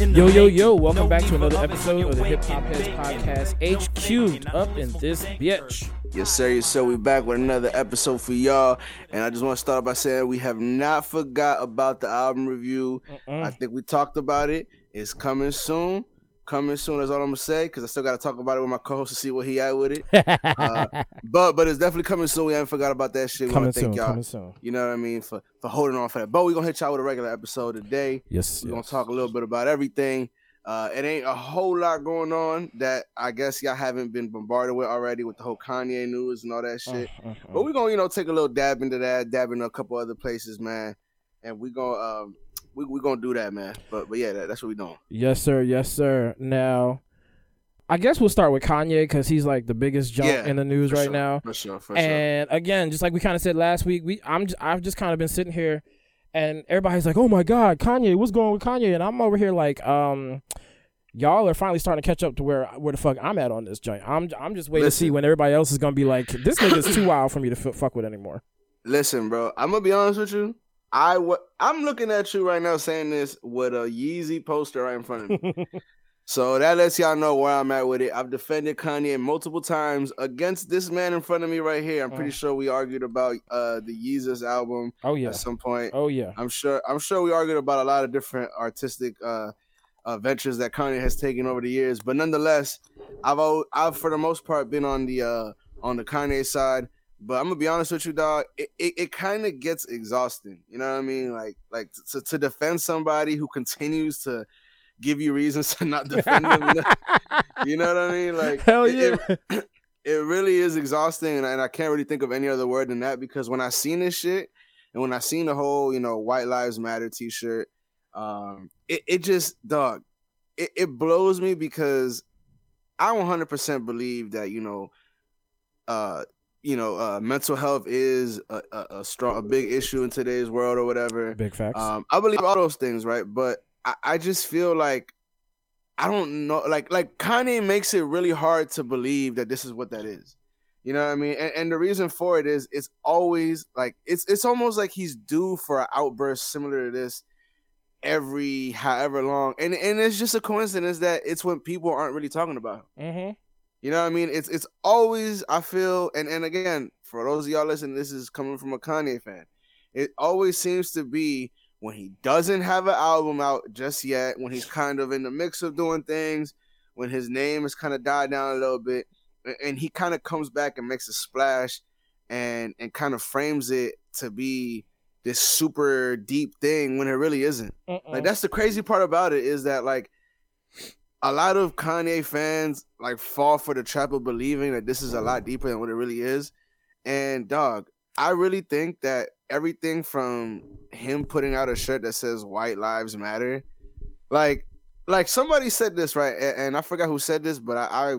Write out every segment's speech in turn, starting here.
In the Yo, yo, yo, welcome back to another episode of the Hip Hop Heads Podcast, baking, HQ'd up in this bitch. Yes, sir. Yes, sir. We back with another episode for y'all, and I just want to start by saying we have not forgot about the album review. I think we talked about it. It's coming soon. Coming soon. That's all I'm gonna say because I still got to talk about it with my co-host to see what he at with it. Uh, but but it's definitely coming soon. We haven't forgot about that shit. We Coming thank soon, y'all. coming soon. You know what I mean for for holding on for that. But we gonna hit y'all with a regular episode today. Yes, We're gonna talk a little bit about everything. Uh, it ain't a whole lot going on that I guess y'all haven't been bombarded with already with the whole Kanye news and all that shit. Uh, But we're gonna, you know, take a little dab into that, dab into a couple other places, man. And we gonna um we we gonna do that, man. But but yeah, that, that's what we doing. Yes, sir. Yes, sir. Now, I guess we'll start with Kanye because he's like the biggest jump Yeah, in the news right sure, now. For sure, for sure. And again, just like we kind of said last week, we I'm j- I've just kind of been sitting here, and everybody's like, "Oh my God, Kanye, what's going on with Kanye?" And I'm over here like, um, y'all are finally starting to catch up to where where the fuck I'm at on this joint. I'm I'm just waiting to see when everybody else is gonna be like, "This nigga's too wild for me to f- fuck with anymore." Listen, bro, I'm gonna be honest with you. I wa- I'm looking at you right now saying this with a Yeezy poster right in front of me. So that lets y'all know where I'm at with it. I've defended Kanye multiple times against this man in front of me right here. I'm pretty Mm. sure we argued about uh the Yeezus album Oh yeah. at some point. Oh yeah. I'm sure I'm sure we argued about a lot of different artistic uh, uh ventures that Kanye has taken over the years. But nonetheless, I've I've for the most part been on the uh on the Kanye side. But I'm gonna be honest with you, dog. It it, it kind of gets exhausting. You know what I mean? Like like to, to defend somebody who continues to give you reasons to not defend them. you know what I mean? Like Hell it- yeah. it, it really is exhausting and I, and I can't really think of any other word than that because when I seen this shit and when I seen the whole, you know, White Lives Matter t-shirt, um, it, it just dog, it, it blows me because I 100% believe that, you know, uh, you know, uh, mental health is a, a, a strong, a big issue in today's world or whatever. Big facts. Um, I believe all those things, right? But I, I just feel like I don't know, like like Kanye makes it really hard to believe that this is what that is. You know what I mean? And, and the reason for it is it's always like it's it's almost like he's due for an outburst similar to this every however long. And and it's just a coincidence that it's when people aren't really talking about him. mm-hmm. You know what I mean? It's it's always I feel and and again for those of y'all listening, this is coming from a Kanye fan. It always seems to be when he doesn't have an album out just yet, when he's kind of in the mix of doing things, when his name has kind of died down a little bit, and he kind of comes back and makes a splash and and kind of frames it to be this super deep thing when it really isn't. Like that's the crazy part about it is that like a lot of Kanye fans like fall for the trap of believing that this is a lot deeper than what it really is. And dog, I really think that everything from him putting out a shirt that says white lives matter, like like somebody said this right, and, I forgot who said this, but I, I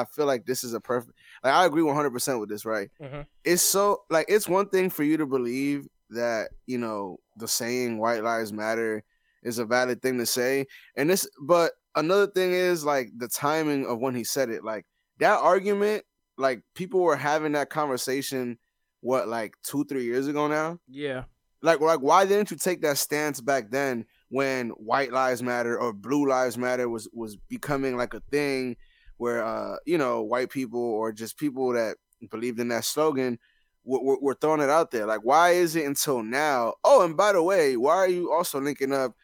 I feel like this is a perfect like I agree 100% with this, right? Mhm. It's so like it's one thing for you to believe that, you know, the saying white lives matter is a valid thing to say. And this but another thing is like the timing of when he said it. Like that argument, like people were having that conversation what like 2 3 years ago now? Yeah. Like like why didn't you take that stance back then when white lives matter or blue lives matter was was becoming like a thing where uh you know white people or just people that believed in that slogan were, were throwing it out there like why is it until now oh and by the way why are you also linking up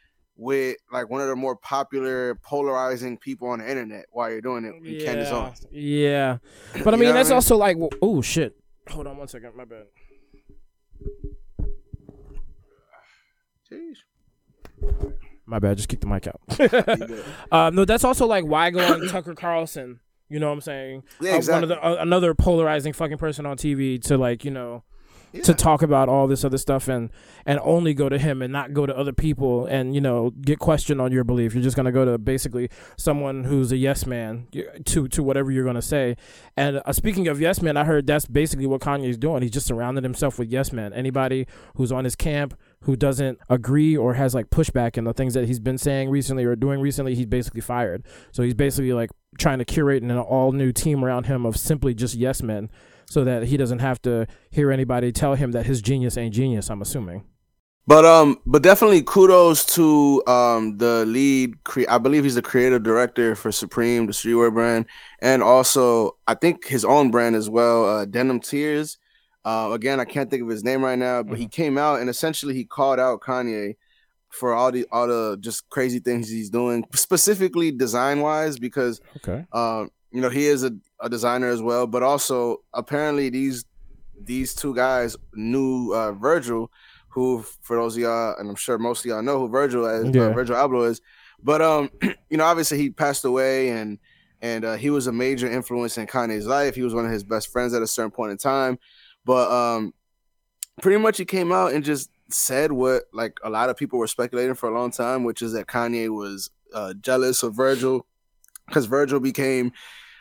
with like one of the more popular polarizing people on the internet while you're doing it in Candace Yeah. Owens? Yeah. But I mean, that's I mean? also like, oh shit. Hold on one second. My bad. Jeez. My bad. Just kick the mic out. Um, no, that's also like why go on Tucker Carlson. You know what I'm saying? Yeah, Uh, exactly. One of the uh, another polarizing fucking person on TV to like you know to talk about all this other stuff and and only go to him and not go to other people and you know get questioned on your belief. You're just gonna go to basically someone who's a yes man to to whatever you're gonna say. And uh, speaking of yes man, I heard that's basically what Kanye's doing. He's just surrounded himself with yes men. Anybody who's on his camp who doesn't agree or has like pushback in the things that he's been saying recently or doing recently, he's basically fired. So he's basically like trying to curate an all new team around him of simply just yes men so that he doesn't have to hear anybody tell him that his genius ain't genius. I'm assuming. But um, but definitely kudos to um the lead. Cre- I believe he's the creative director for Supreme, the streetwear brand, and also I think his own brand as well, uh, Denim Tears. Uh, again, I can't think of his name right now, but mm-hmm. he came out and essentially he called out Kanye for all the all the just crazy things he's doing, specifically design wise, because okay, um, you know he is a, a designer as well, but also apparently these these two guys knew uh, Virgil, who for those of y'all, and I'm sure most of y'all know who Virgil is, uh, yeah. uh, Virgil Abloh is, but um, you know obviously he passed away and and uh, he was a major influence in Kanye's life. He was one of his best friends at a certain point in time, but um, pretty much he came out and just said what like a lot of people were speculating for a long time, which is that Kanye was uh, jealous of Virgil because Virgil became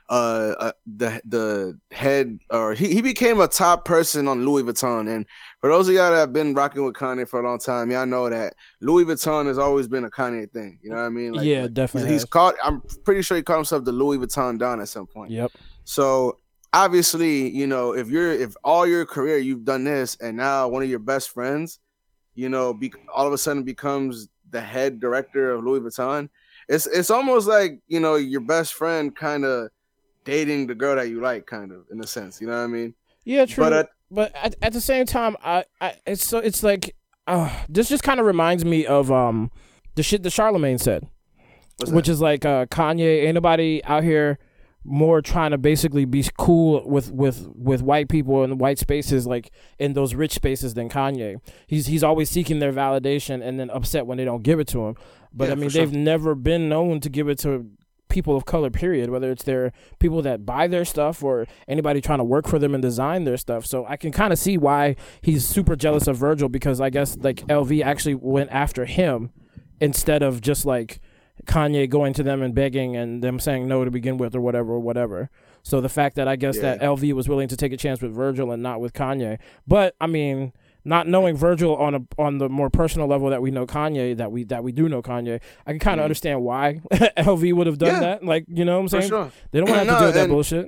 uh, uh, the the head or he, he became a top person on Louis Vuitton. And for those of y'all that have been rocking with Kanye for a long time, y'all know that Louis Vuitton has always been a Kanye thing. You know what I mean? Like, yeah, definitely. He's, he's called. I'm pretty sure he called himself the Louis Vuitton Don at some point. Yep. So obviously, you know, if you're if all your career you've done this, and now one of your best friends, you know, be, all of a sudden becomes the head director of Louis Vuitton. It's it's almost like you know your best friend kind of dating the girl that you like, kind of in a sense. You know what I mean? Yeah, true. But, uh, but at, at the same time, I, I it's so it's like uh, this just kind of reminds me of um the shit that Charlemagne said, which is like uh, Kanye. Ain't nobody out here more trying to basically be cool with with with white people in white spaces like in those rich spaces than Kanye. He's he's always seeking their validation and then upset when they don't give it to him. But yeah, I mean, they've never been known to give it to people of color period whether it's their people that buy their stuff or anybody trying to work for them and design their stuff. So i can kind of see why he's super jealous of virgil because i guess like lv actually went after him instead of just like kanye going to them and begging and them saying no to begin with or whatever or whatever. So the fact that i guess yeah. that lv was willing to take a chance with virgil and not with kanye. But i mean not knowing Virgil on a on the more personal level that we know Kanye, that we that we do know Kanye, I can kind of mm-hmm. understand why LV would have done yeah. that. Like, you know what I'm saying? Sure. They don't want to no, have to deal with that bullshit.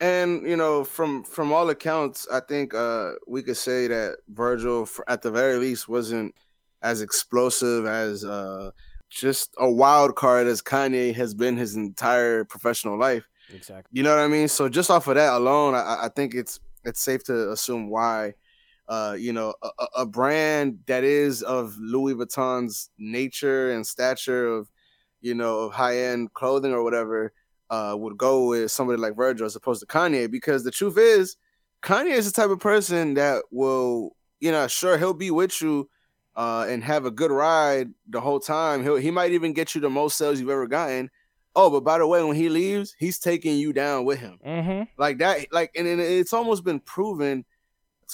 And you know, from from all accounts, I think uh we could say that Virgil, at the very least, wasn't as explosive as uh just a wild card as Kanye has been his entire professional life. Exactly. You know what I mean? So just off of that alone, I, I think it's it's safe to assume why uh, you know, a, a, brand that is of Louis Vuitton's nature and stature of, you know, of high end clothing or whatever, uh, would go with somebody like Virgil as opposed to Kanye. Because the truth is, Kanye is the type of person that will, you know, sure he'll be with you, uh, and have a good ride the whole time. He'll he might even get you the most sales you've ever gotten. Oh, but by the way, when he leaves, he's taking you down with him. Mm-hmm. Like that, like, and, and it's almost been proven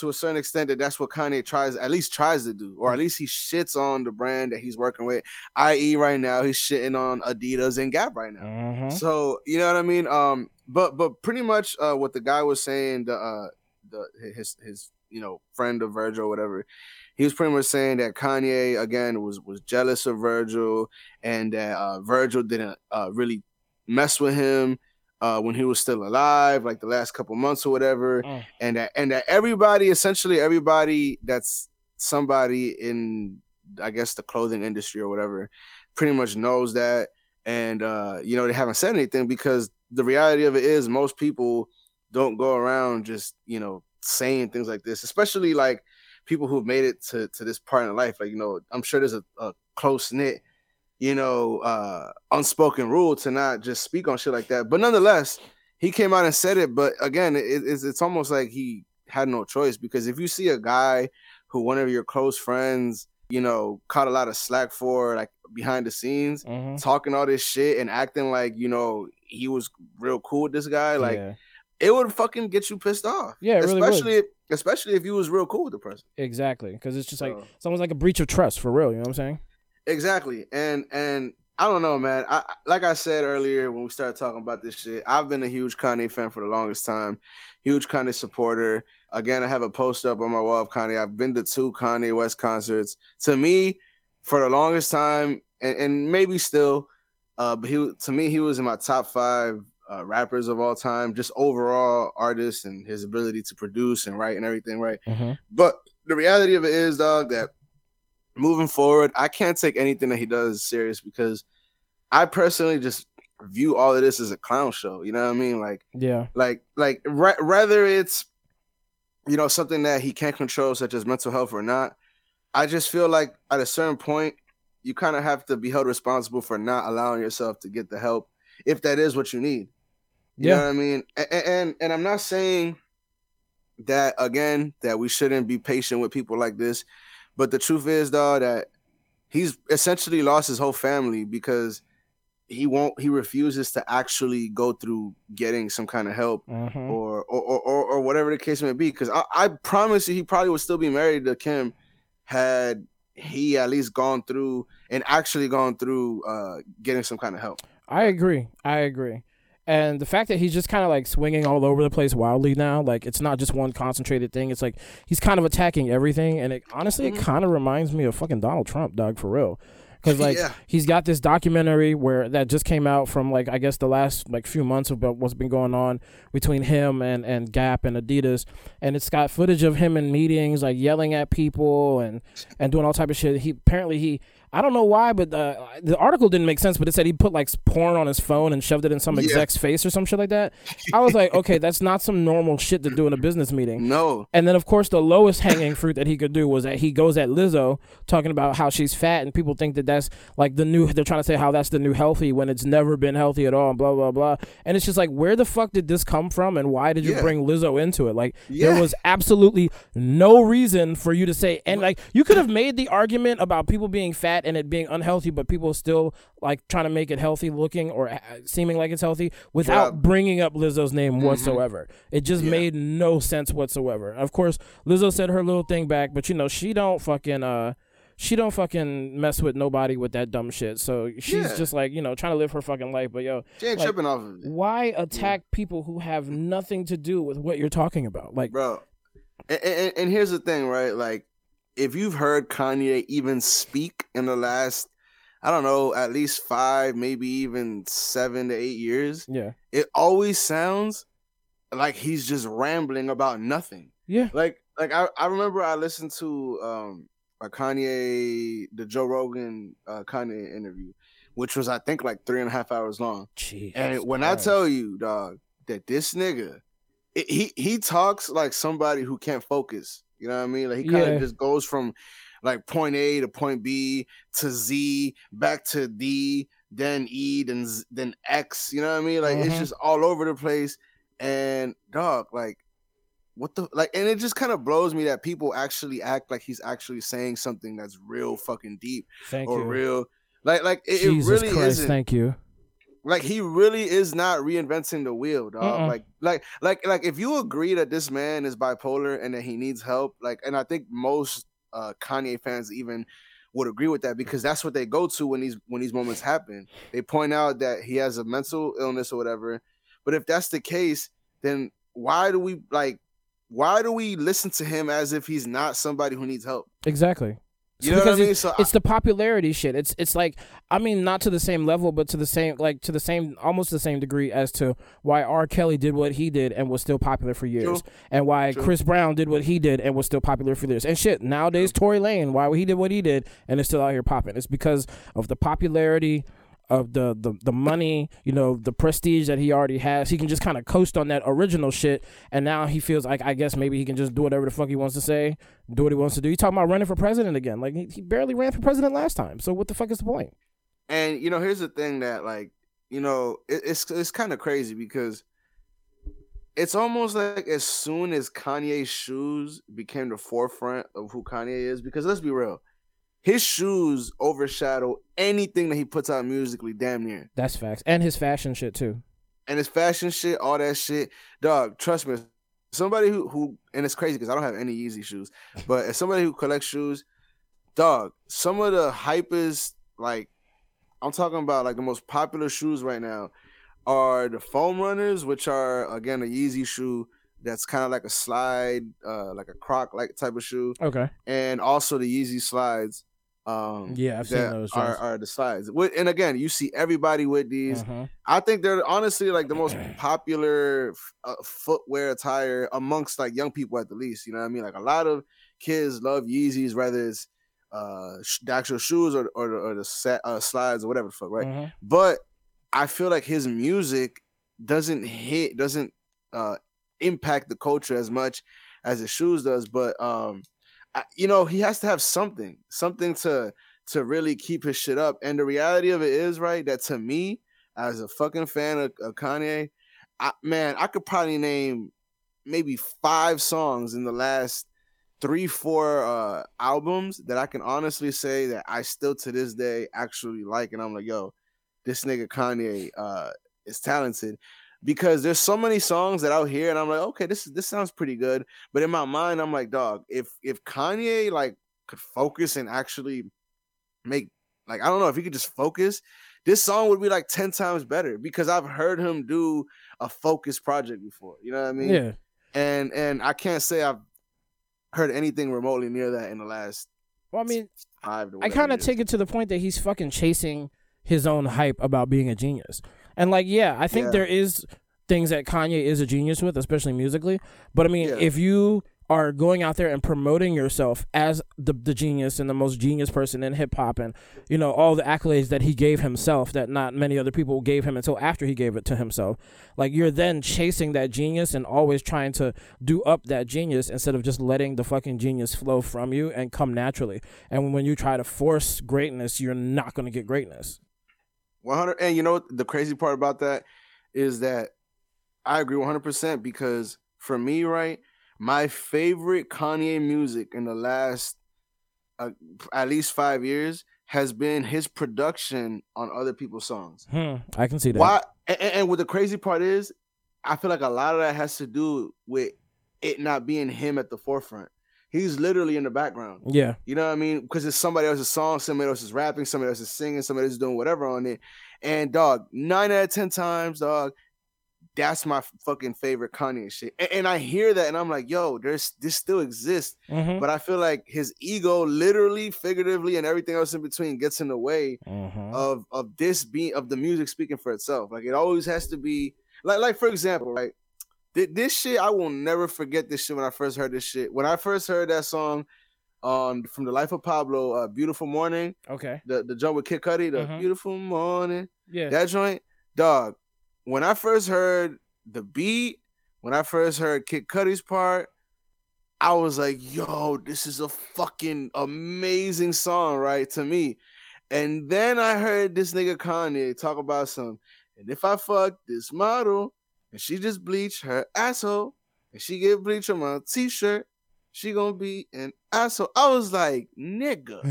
to a certain extent that that's what Kanye tries, at least tries to do, or at least he shits on the brand that he's working with. I.e., right now he's shitting on Adidas and Gap right now. Mm-hmm. So you know what I mean. Um, but but pretty much uh, what the guy was saying, the uh, the his his you know friend of Virgil, whatever. He was pretty much saying that Kanye again was was jealous of Virgil, and that uh, Virgil didn't uh, really mess with him uh, when he was still alive, like the last couple months or whatever, mm. and that and that everybody, essentially everybody that's somebody in, I guess the clothing industry or whatever, pretty much knows that, and uh, you know they haven't said anything because the reality of it is most people don't go around just you know saying things like this, especially like people who've made it to to this part in life. Like you know, I'm sure there's a, a close knit you know, uh, unspoken rule to not just speak on shit like that. But nonetheless, he came out and said it. But again, it, it's it's almost like he had no choice because if you see a guy who one of your close friends, you know, caught a lot of slack for like behind the scenes, mm-hmm. talking all this shit and acting like you know he was real cool with this guy, like. Yeah. It would fucking get you pissed off. Yeah, especially really especially if you was real cool with the person. Exactly, because it's just like So- it's almost like a breach of trust for real. You know what I'm saying? Exactly, and and I don't know, man. I like I said earlier when we started talking about this shit. I've been a huge Kanye fan for the longest time, huge Kanye supporter. Again, I have a post up on my wall of Kanye. I've been to two Kanye West concerts. To me, for the longest time, and, and maybe still, uh, but he to me he was in my top five uh, rappers of all time, just overall artist and his ability to produce and write and everything. Right. Mm-hmm. But the reality of it is, dog, that moving forward, I can't take anything that he does serious because I personally just view all of this as a clown show. You know what I mean? Like, Yeah. like, like, ra- rather it's you know something that he can't control, such as mental health or not. I just feel like at a certain point, you kind of have to be held responsible for not allowing yourself to get the help if that is what you need. You know Yeah. what I mean? And, and and I'm not saying that again that we shouldn't be patient with people like this, but the truth is though that he's essentially lost his whole family because he won't he refuses to actually go through getting some kind of help Mm-hmm. or or, or or whatever the case may be. Because I, I promise you, he probably would still be married to Kim had he at least gone through and actually gone through uh getting some kind of help. I agree. I agree. And the fact that he's just kind of like swinging all over the place wildly now, like it's not just one concentrated thing. It's like he's kind of attacking everything, and it honestly, it Mhm. kind of reminds me of fucking Donald Trump, dog, for real. Because like Yeah. he's got this documentary where that just came out from like I guess the last like few months about what's been going on between him and and Gap and Adidas, and it's got footage of him in meetings like yelling at people and and doing all type of shit. He apparently he I don't know why, but uh, the article didn't make sense. But it said he put like porn on his phone and shoved it in some Yeah. exec's face or some shit like that. I was like, okay, that's not some normal shit to do in a business meeting. No. And then, of course, the lowest hanging fruit that he could do was that he goes at Lizzo talking about how she's fat, and people think that that's like the new. They're trying to say how that's the new healthy when it's never been healthy at all, and blah blah blah. And it's just like, where the fuck did this come from, and why did you Yeah. bring Lizzo into it? Like, Yeah. there was absolutely no reason for you to say, and like, you could have made the argument about people being fat and it being unhealthy, but people still like trying to make it healthy looking or uh, seeming like it's healthy without bringing up Lizzo's name Mhm. whatsoever. It just Yeah. made no sense whatsoever. Of course, Lizzo said her little thing back, but you know she don't fucking uh she don't fucking mess with nobody with that dumb shit. So she's Yeah. just like you know trying to live her fucking life. But yo, She ain't Like, tripping off of it. why attack people who have nothing to do with what you're talking about? Like, bro. And, and, and here's the thing, right? Like, if you've heard Kanye even speak in the last, I don't know, at least five, maybe even seven to eight years, yeah, it always sounds like he's just rambling about nothing. yeah, Like, like I, I remember I listened to um a Kanye, the Joe Rogan uh, Kanye interview, which was I think like three and a half hours long. Jeez And when Christ. I tell you, dog, that this nigga, it, he he talks like somebody who can't focus. You know what I mean? Like he kind of Yeah. just goes from like point A to point B to Z, back to D, then E, then Z, then X. You know what I mean? Like it's Mhm. just all over the place. And dog, like what the like, and it just kind of blows me that people actually act like he's actually saying something that's real fucking deep thank or you, real. Like, like it, it really isn't thank you. Like he really is not reinventing the wheel, dog. Mm-mm. Like, like, like, like, if you agree that this man is bipolar and that he needs help, like, and I think most uh Kanye fans even would agree with that because that's what they go to when these when these moments happen. They point out that he has a mental illness or whatever. But if that's the case, then why do we like? Why do we listen to him as if he's not somebody who needs help? Exactly. You know what I because mean? So it's the popularity shit. It's it's like I mean not to the same level, but to the same like to the same almost the same degree as to why R. Kelly did what he did and was still popular for years, True. and why True. Chris Brown did what he did and was still popular for years. And shit, nowadays Tory Lane, why he did what he did and is still out here popping. It's because of the popularity. Of the, the the money, you know, the prestige that he already has, he can just kind of coast on that original shit, and now he feels like I guess maybe he can just do whatever the fuck he wants to say, do what he wants to do. He's talking about running for president again. Like he, he barely ran for president last time. So what the fuck is the point? And you know, here's the thing that like, you know, it, it's it's kind of crazy because it's almost like as soon as Kanye's shoes became the forefront of who Kanye is, because let's be real, his shoes overshadow anything that he puts out musically, damn near. That's facts. And his fashion shit too. And his fashion shit, all that shit, dog. Trust me, somebody who who and it's crazy because I don't have any Yeezy shoes, but as somebody who collects shoes, dog, some of the hypest like I'm talking about like the most popular shoes right now are the foam runners, which are again a Yeezy shoe that's kind of like a slide, uh, like a croc like type of shoe, Okay. and also the Yeezy slides. Um, Yeah, I've seen those Are, are the slides, and again, you see everybody with these. Mhm. I think they're honestly like the most popular uh, footwear attire amongst like young people at the least. You know what I mean? Like a lot of kids love Yeezys, whether it's uh the actual shoes or or, the- or the set, uh, slides or whatever the fuck, right? Mhm. But I feel like his music doesn't hit, doesn't uh impact the culture as much as his shoes does. But um, you know, he has to have something, something to to really keep his shit up. And the reality of it is, right, that to me, as a fucking fan of, of Kanye, I, man, I could probably name maybe five songs in the last three, four uh albums that I can honestly say that I still to this day actually like, and I'm like, yo, this nigga Kanye uh is talented. Because there's so many songs that out here, and I'm like, okay, this this sounds pretty good. But in my mind, I'm like, dog, if if Kanye like could focus and actually make like I don't know if he could just focus, this song would be like 10 times better because I've heard him do a focused project before. You know what I mean? Yeah. And and I can't say I've heard anything remotely near that in the last Well, I mean, five to I kind of take it to the point that he's fucking chasing his own hype about being a genius. And like, yeah, I think Yeah. there is things that Kanye is a genius with, especially musically. But I mean, Yeah. if you are going out there and promoting yourself as the the genius and the most genius person in hip hop and you know all the accolades that he gave himself that not many other people gave him until after he gave it to himself like you're then chasing that genius and always trying to do up that genius instead of just letting the fucking genius flow from you and come naturally and when you try to force greatness you're not going to get greatness 100 and you know the crazy part about that is that I agree 100% because for me right my favorite Kanye music in the last uh, at least 5 years has been his production on other people's songs. hmm, i can see that Why and, and and what the crazy part is I feel like a lot of that has to do with it not being him at the forefront. He's literally in the background. yeah You know what I mean? Because it's somebody else's song, somebody else is rapping, somebody else is singing, somebody else is doing whatever on it. And dog, nine out of ten times, dog, that's my fucking favorite Kanye shit. And, and I hear that, and I'm like, yo, there's this still exists. hmm But I feel like his ego, literally, figuratively, and everything else in between, gets in the way hmm of of this being of the music speaking for itself. Like it always has to be like like for example, right? Th- This shit I will never forget this shit when I first heard this shit. When I first heard that song on from the Life of Pablo, uh, "Beautiful Morning," okay the the jump with Kid Cudi, the Mhm. "Beautiful Morning," yeah that joint, dog. When I first heard the beat, when I first heard Kid Cudi's part, I was like, "Yo, this is a fucking amazing song, right?" To me, and then I heard this nigga Kanye talk about some, and if I fuck this model and she just bleached her asshole and she get bleach on my t-shirt, she gonna be an asshole. I was like, nigga.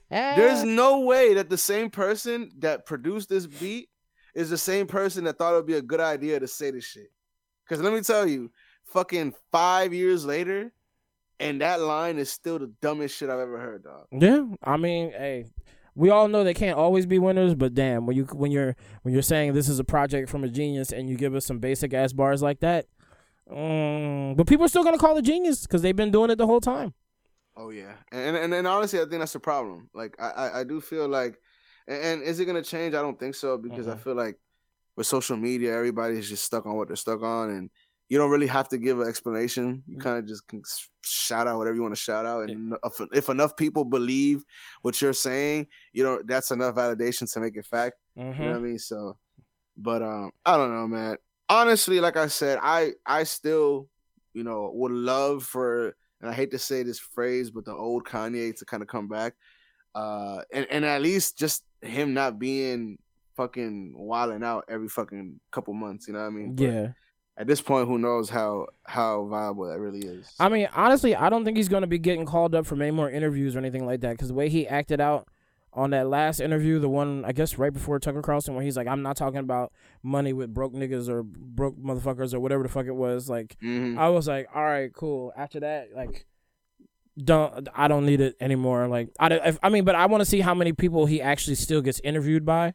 There's no way that the same person that produced this beat is the same person that thought it would be a good idea to say this shit. Because let me tell you, fucking five years later, and that line is still the dumbest shit I've ever heard, dog. Yeah, I mean, hey, we all know they can't always be winners, but damn, when you when you're when you're saying this is a project from a genius and you give us some basic ass bars like that, mm, but people are still gonna call it genius because they've been doing it the whole time. Oh yeah, and and and honestly, I think that's the problem. Like I I, I do feel like, and, and is it gonna change? I don't think so because I Mhm. feel like with social media, everybody's just stuck on what they're stuck on, and you don't really have to give an explanation. You Mm. kind of just can shout out whatever you want to shout out, and if, if enough people believe what you're saying, you know that's enough validation to make it fact. Mm-hmm. You know what I mean? So, but um, I don't know, man. Honestly, like I said, I I still, you know, would love for, and I hate to say this phrase, but the old Kanye to kind of come back, uh, and and at least just him not being fucking wilding out every fucking couple months. You know what I mean? But Yeah, At this point, who knows how how viable that really is? I mean, honestly, I don't think he's gonna be getting called up for many more interviews or anything like that because the way he acted out on that last interview, the one I guess right before Tucker Carlson, where he's like, "I'm not talking about money with broke niggas or broke motherfuckers or whatever the fuck it was." Like, Mhm. I was like, "All right, cool." After that, like, don't I don't need it anymore. Like, I if, I mean, but I want to see how many people he actually still gets interviewed by.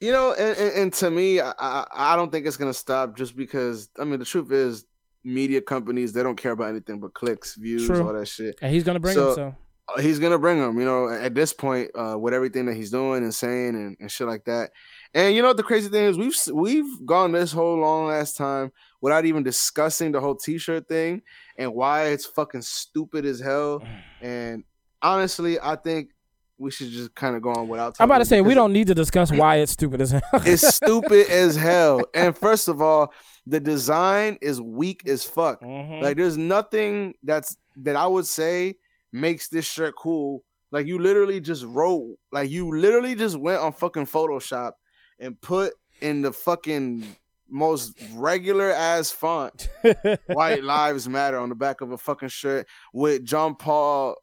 You know, and, and, and to me, I, I don't think it's gonna stop just because. I mean, the truth is, media companies they don't care about anything but clicks, views, True. all that shit. And he's gonna bring So- him. So Uh, He's gonna bring them. You know, at this point, uh, with everything that he's doing and saying and, and shit like that. And you know what the crazy thing is, we've we've gone this whole long last time without even discussing the whole T-shirt thing and why it's fucking stupid as hell. And honestly, I think we should just kind of go on without. I'm about to say we don't need to discuss why it's stupid as hell. It's stupid as hell. And first of all, the design is weak as fuck. Mhm. Like there's nothing that's that I would say makes this shirt cool. Like you literally just wrote, like you literally just went on fucking Photoshop and put in the fucking most regular ass font White Lives Matter on the back of a fucking shirt with John Paul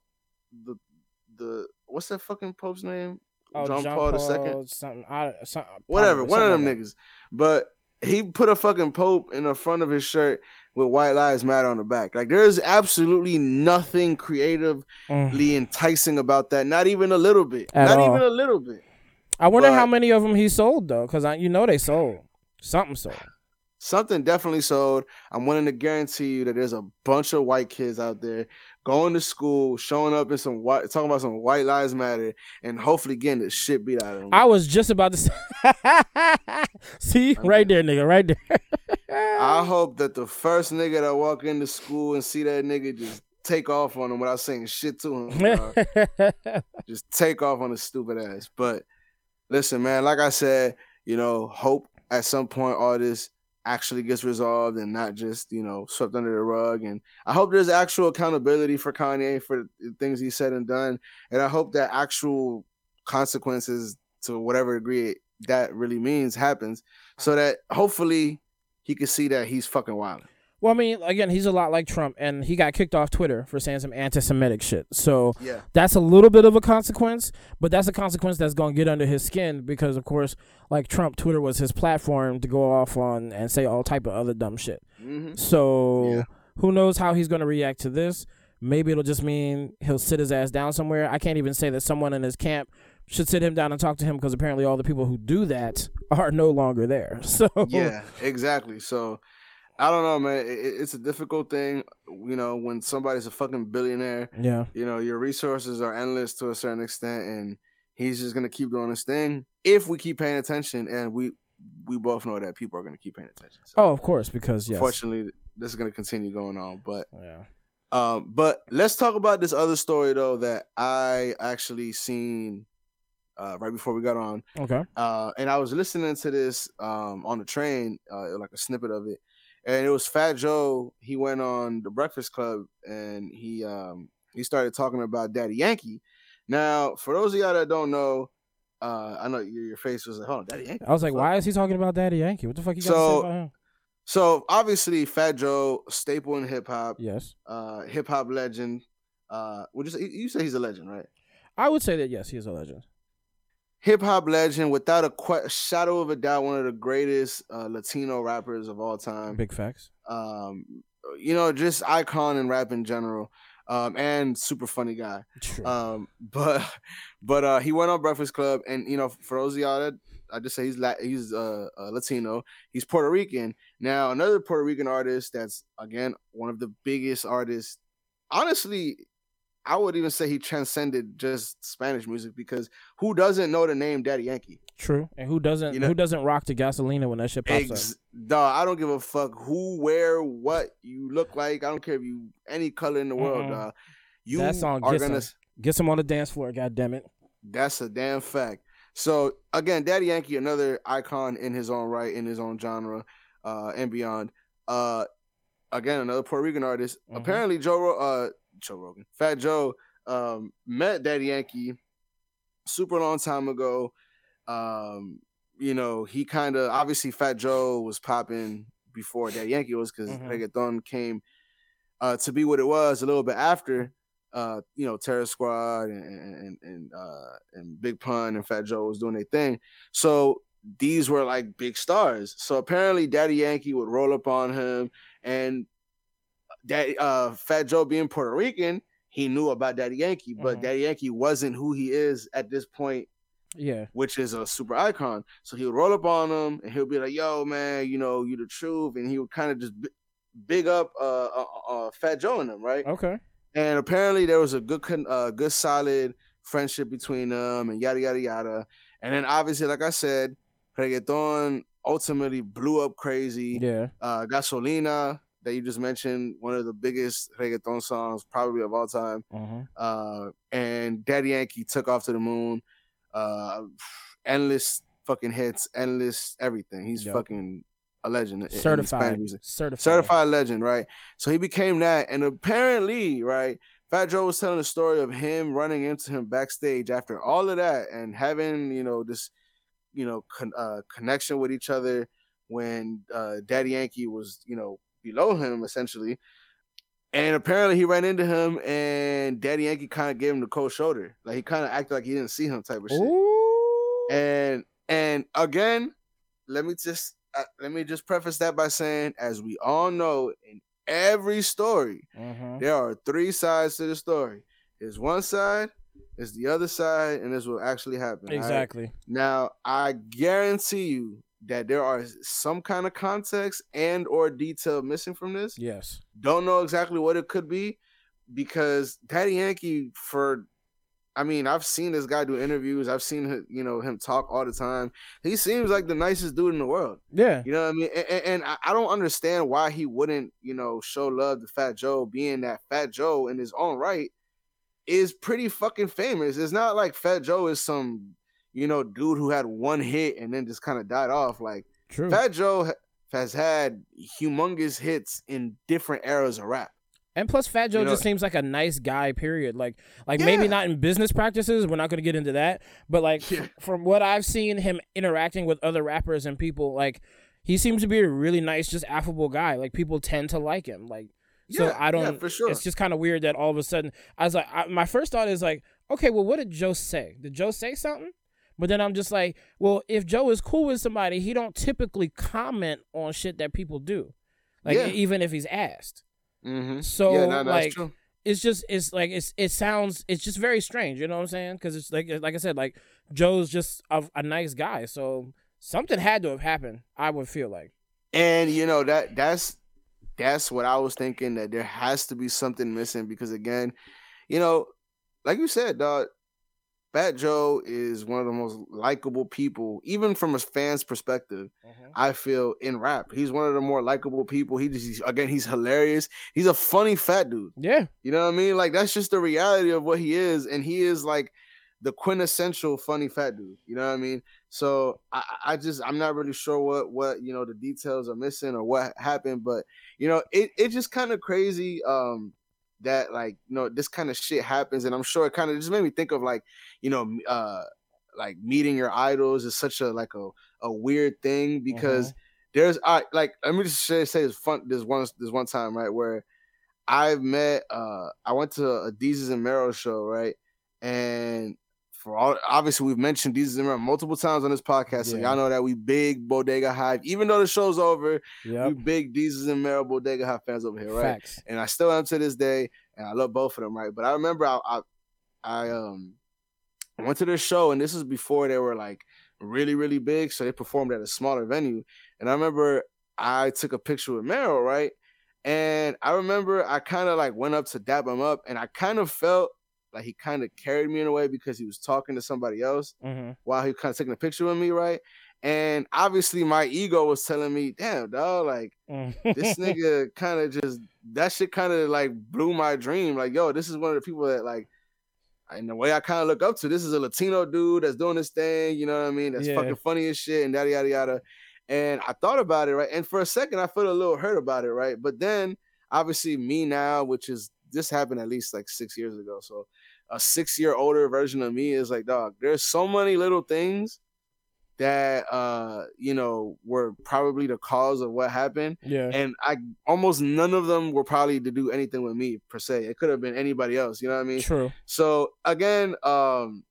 the the what's that fucking Pope's name? Oh, John, Paul Paul Something, I, some, whatever, one of them like niggas. But he put a fucking pope in the front of his shirt with White Lives Matter on the back. Like there's absolutely nothing creatively. Mm. enticing about that. Not even a little bit. At Not all. even a little bit. I wonder but- how many of them he sold though, because you know they sold something sold. Something definitely sold. I'm willing to guarantee you that there's a bunch of white kids out there going to school, showing up in some white, talking about some White Lives Matter, and hopefully getting the shit beat out of them. I was just about to say. See, right there, nigga, right there. I hope that the first nigga that walk into school and see that nigga just take off on him without saying shit to him. just take off on his stupid ass. But listen, man, like I said, you know, hope at some point all this actually gets resolved and not just, you know, swept under the rug. And I hope there's actual accountability for Kanye for the things he said and done. And I hope that actual consequences to whatever degree that really means happens so uh-huh. that hopefully he can see that he's fucking wild. Well, I mean, again, he's a lot like Trump, and he got kicked off Twitter for saying some anti-Semitic shit. So Yeah. that's a little bit of a consequence, but that's a consequence that's gonna get under his skin because, of course, like Trump, Twitter was his platform to go off on and say all type of other dumb shit. hmm So Yeah. who knows how he's going to react to this? Maybe it'll just mean he'll sit his ass down somewhere. I can't even say that someone in his camp should sit him down and talk to him because apparently all the people who do that are no longer there. So Yeah, exactly. So I don't know, man. It, it- it's a difficult thing, you know, when somebody's a fucking billionaire. yeah, You know, your resources are endless to a certain extent, and he's just gonna keep doing his thing if we keep paying attention. And we we both know that people are gonna keep paying attention. So Oh, of course, because yes. unfortunately, this is gonna continue going on. But Yeah. um, but let's talk about this other story though that I actually seen uh, right before we got on. Okay. uh, and I was listening to this um, on the train, uh, like a snippet of it, and it was Fat Joe. He went on the Breakfast Club and he um, he started talking about Daddy Yankee. Now, for those of y'all that don't know, uh, I know your, your face was like, "Hold on, Daddy Yankee." I was like, why is he talking about Daddy Yankee? What the fuck you got to say So- about him? So obviously, Fat Joe, staple in hip hop, Yes, uh, hip hop legend. Uh, would you say you say he's a legend, right? I would say that yes, he is a legend. Hip hop legend, without a que- shadow of a doubt, one of the greatest uh, Latino rappers of all time. Big facts. Um, you know, just icon in rap in general, um, and super funny guy. True. Um, but but uh, he went on Breakfast Club, and you know, for those of y'all that I just say he's La- he's uh, uh, Latino, he's Puerto Rican. Now another Puerto Rican artist that's again one of the biggest artists. Honestly, I would even say he transcended just Spanish music because who doesn't know the name Daddy Yankee? True. And who doesn't you know- who doesn't rock to Gasolina when that shit pops up? Ex- dog, I don't give a fuck who, where, what you look like. I don't care if you any color in the world, dog. You That song are gets gonna. him. Get some on the dance floor, god damn it. That's a damn fact. So again, Daddy Yankee, another icon in his own right, in his own genre, uh, and beyond. Uh, again, another Puerto Rican artist. Mhm. Apparently, Joe, Ro- uh, Joe Rogan, Fat Joe, um, met Daddy Yankee super long time ago. Um, you know, he kind of obviously Fat Joe was popping before Daddy Yankee was because Mhm. Reggaeton came uh, to be what it was a little bit after. uh, you know, Terror Squad and and and uh, and Big Pun and Fat Joe was doing their thing. So these were like big stars. So apparently, Daddy Yankee would roll up on him, and Daddy uh, Fat Joe being Puerto Rican, he knew about Daddy Yankee, but Mhm. Daddy Yankee wasn't who he is at this point Yeah. which is a super icon. So he would roll up on him and he'll be like, "Yo, man, you know, you the truth," and he would kind of just b- big up uh, uh, uh, Fat Joe and them, right? Okay. And apparently there was a good, con- uh, good, solid friendship between them, and yada yada yada. And then obviously, like I said, reggaeton ultimately blew up crazy. Yeah. Uh, Gasolina that you just mentioned, one of the biggest reggaeton songs probably of all time Mm-hmm. uh, and Daddy Yankee took off to the moon. Uh, endless fucking hits, endless everything. He's Yep. fucking a legend. Certified. music. Certified. certified legend, right? So he became that, and apparently, right. Fat Joe was telling the story of him running into him backstage after all of that and having, you know, this, you know, con- uh, connection with each other when uh, Daddy Yankee was, you know, below him essentially. And apparently he ran into him and Daddy Yankee kind of gave him the cold shoulder. Like he kind of acted like he didn't see him type of shit. Ooh. And and again, let me just uh, let me just preface that by saying as we all know in every story Mhm. there are three sides to the story. There's one side, there's the other side, and this will actually happen. all right? Exactly. Now, I guarantee you that there are some kind of context and or detail missing from this. Yes. Don't know exactly what it could be because Daddy Yankee for I mean, I've seen this guy do interviews. I've seen him, you know, him talk all the time. He seems like the nicest dude in the world. Yeah. You know what I mean? And, and- I don't understand why he wouldn't, you know, show love to Fat Joe, being that Fat Joe in his own right is pretty fucking famous. It's not like Fat Joe is some, you know, dude who had one hit and then just kind of died off. Like True. Fat Joe has had humongous hits in different eras of rap. And plus, Fat Joe You know- just seems like a nice guy. Period. Like, like maybe not in business practices. We're not going to get into that. But like, Yeah. from what I've seen him interacting with other rappers and people, like he seems to be a really nice, just affable guy. Like people tend to like him. Like, so I don't. yeah, for sure. It's just kind of weird that all of a sudden, I was like, I, my first thought is like, okay, well, what did Joe say? Did Joe say something? But then I'm just like, well, if Joe is cool with somebody, he don't typically comment on shit that people do, like Yeah. even if he's asked. Mm-hmm. So yeah, no, no, like it's just it's like it's it sounds it's just very strange you know what i'm saying because it's like like i said like joe's just a, a nice guy so something had to have happened i would feel like And you know that that's that's what I was thinking that there has to be something missing because again, you know, like you said, dog, Fat Joe is one of the most likable people, even from a fan's perspective. I feel in rap, he's one of the more likable people. He just he's- again, he's hilarious. He's a funny fat dude. yeah You know what I mean? Like that's just the reality of what he is, and he is like the quintessential funny fat dude. You know what I mean? So I, I just I'm not really sure what what you know the details are missing or what happened, but you know it it's just kind of crazy um that like you know this kind of shit happens, and I'm sure it kind of just made me think of like you know uh like meeting your idols is such a like a a weird thing because there's I like let me just say, say this fun this one this one time right where I've met uh I went to a Desus and Mero show right and for all obviously we've mentioned Mero multiple times on this podcast so Yeah. y'all know that we big Bodega Hive even though the show's over yep we big Desus and Bodega Hive fans over here right facts and I still am to this day, and I love both of them, right? But I remember I, I, I um, went to their show, and this is before they were like really, really big, so they performed at a smaller venue, and I remember I took a picture with Mero, right? And I remember I kind of like went up to dab him up, and I kind of felt like he kind of carried me in a way because he was talking to somebody else mm-hmm. while he was kind of taking a picture with me, right? And obviously my ego was telling me, damn, dog, like this nigga kind of just that shit kind of like blew my dream. Like, yo, this is one of the people that like in the way I kind of look up to. This is a Latino dude that's doing this thing, you know what I mean? That's Yeah. fucking funny as shit and yada yada yada. And I thought about it, right? And for a second I felt a little hurt about it, right? But then obviously me now, which is this happened at least like six years ago. So a six year older version of me is like, dog, there's so many little things that uh you know were probably the cause of what happened Yeah. and i almost none of them were probably to do anything with me per se it could have been anybody else you know what i mean True. so again um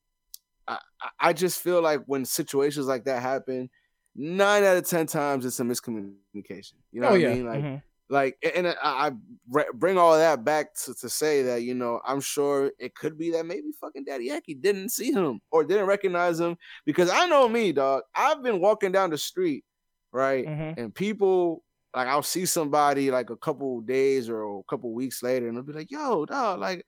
I, I- just feel like when situations like that happen nine out of ten times it's a miscommunication you know oh what yeah. i mean like Mhm. Like and I, I bring all that back to, to say that you know i'm sure it could be that maybe fucking daddy yankee didn't see him or didn't recognize him because i know me dog i've been walking down the street right Mhm. and people like i'll see somebody like a couple days or a couple weeks later and they'll be like yo dog like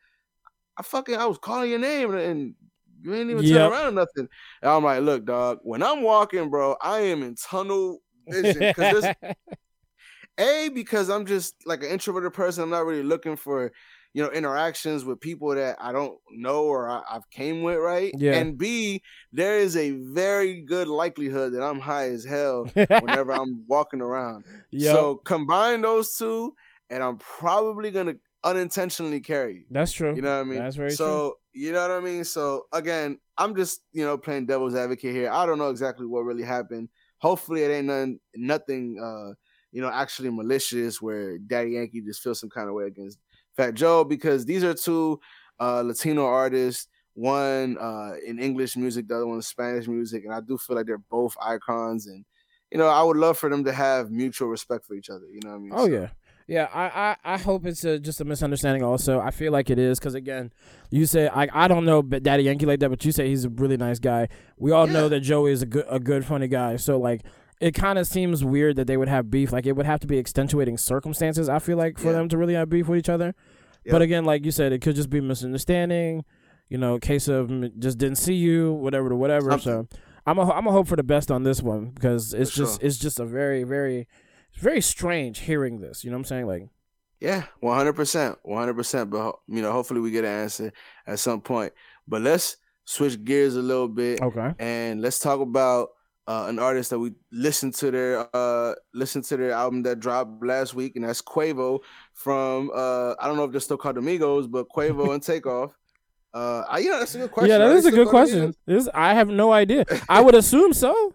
i fucking i was calling your name and, and you ain't even Yep. turn around or nothing and i'm like look dog when i'm walking bro i am in tunnel vision because there's a because I'm just like an introverted person. I'm not really looking for you know interactions with people that I don't know or I, I've came with, right? Yeah. And B, there is a very good likelihood that I'm high as hell whenever I'm walking around. Yep. So combine those two, and I'm probably gonna unintentionally carry. That's true. You know what I mean? That's very so you know what I mean. So again, I'm just you know playing devil's advocate here. I don't know exactly what really happened. Hopefully, it ain't nothing, nothing, uh, you know, actually malicious where Daddy Yankee just feels some kind of way against Fat Joe because these are two uh, Latino artists. One uh, in English music, the other one in Spanish music, and I do feel like they're both icons. And you know, I would love for them to have mutual respect for each other. You know what I mean? Oh So- yeah, yeah. I I, I hope it's a, just a misunderstanding. Also, I feel like it is because again, you say I I don't know but Daddy Yankee like that, but you say he's a really nice guy. We all know that Joey is a good a good funny guy. So like. It kind of seems weird that they would have beef. Like it would have to be extenuating circumstances. I feel like for Yeah. them to really have beef with each other. Yeah. But again, like you said, it could just be misunderstanding. You know, case of just didn't see you, whatever to whatever. So I'm a I'm a hope for the best on this one because it's just sure. it's just a very very very strange hearing this. You know what I'm saying? Like Yeah, one hundred percent, one hundred percent. But you know, hopefully we get an answer at some point. But let's switch gears a little bit okay, and let's talk about uh, an artist that we listened to their uh listened to their album that dropped last week, and that's Quavo from uh I don't know if they're still called Amigos, but Quavo and Takeoff. Uh, I, yeah, that's a good question. yeah, that is a good question. Amigos? This I have no idea. I would assume so.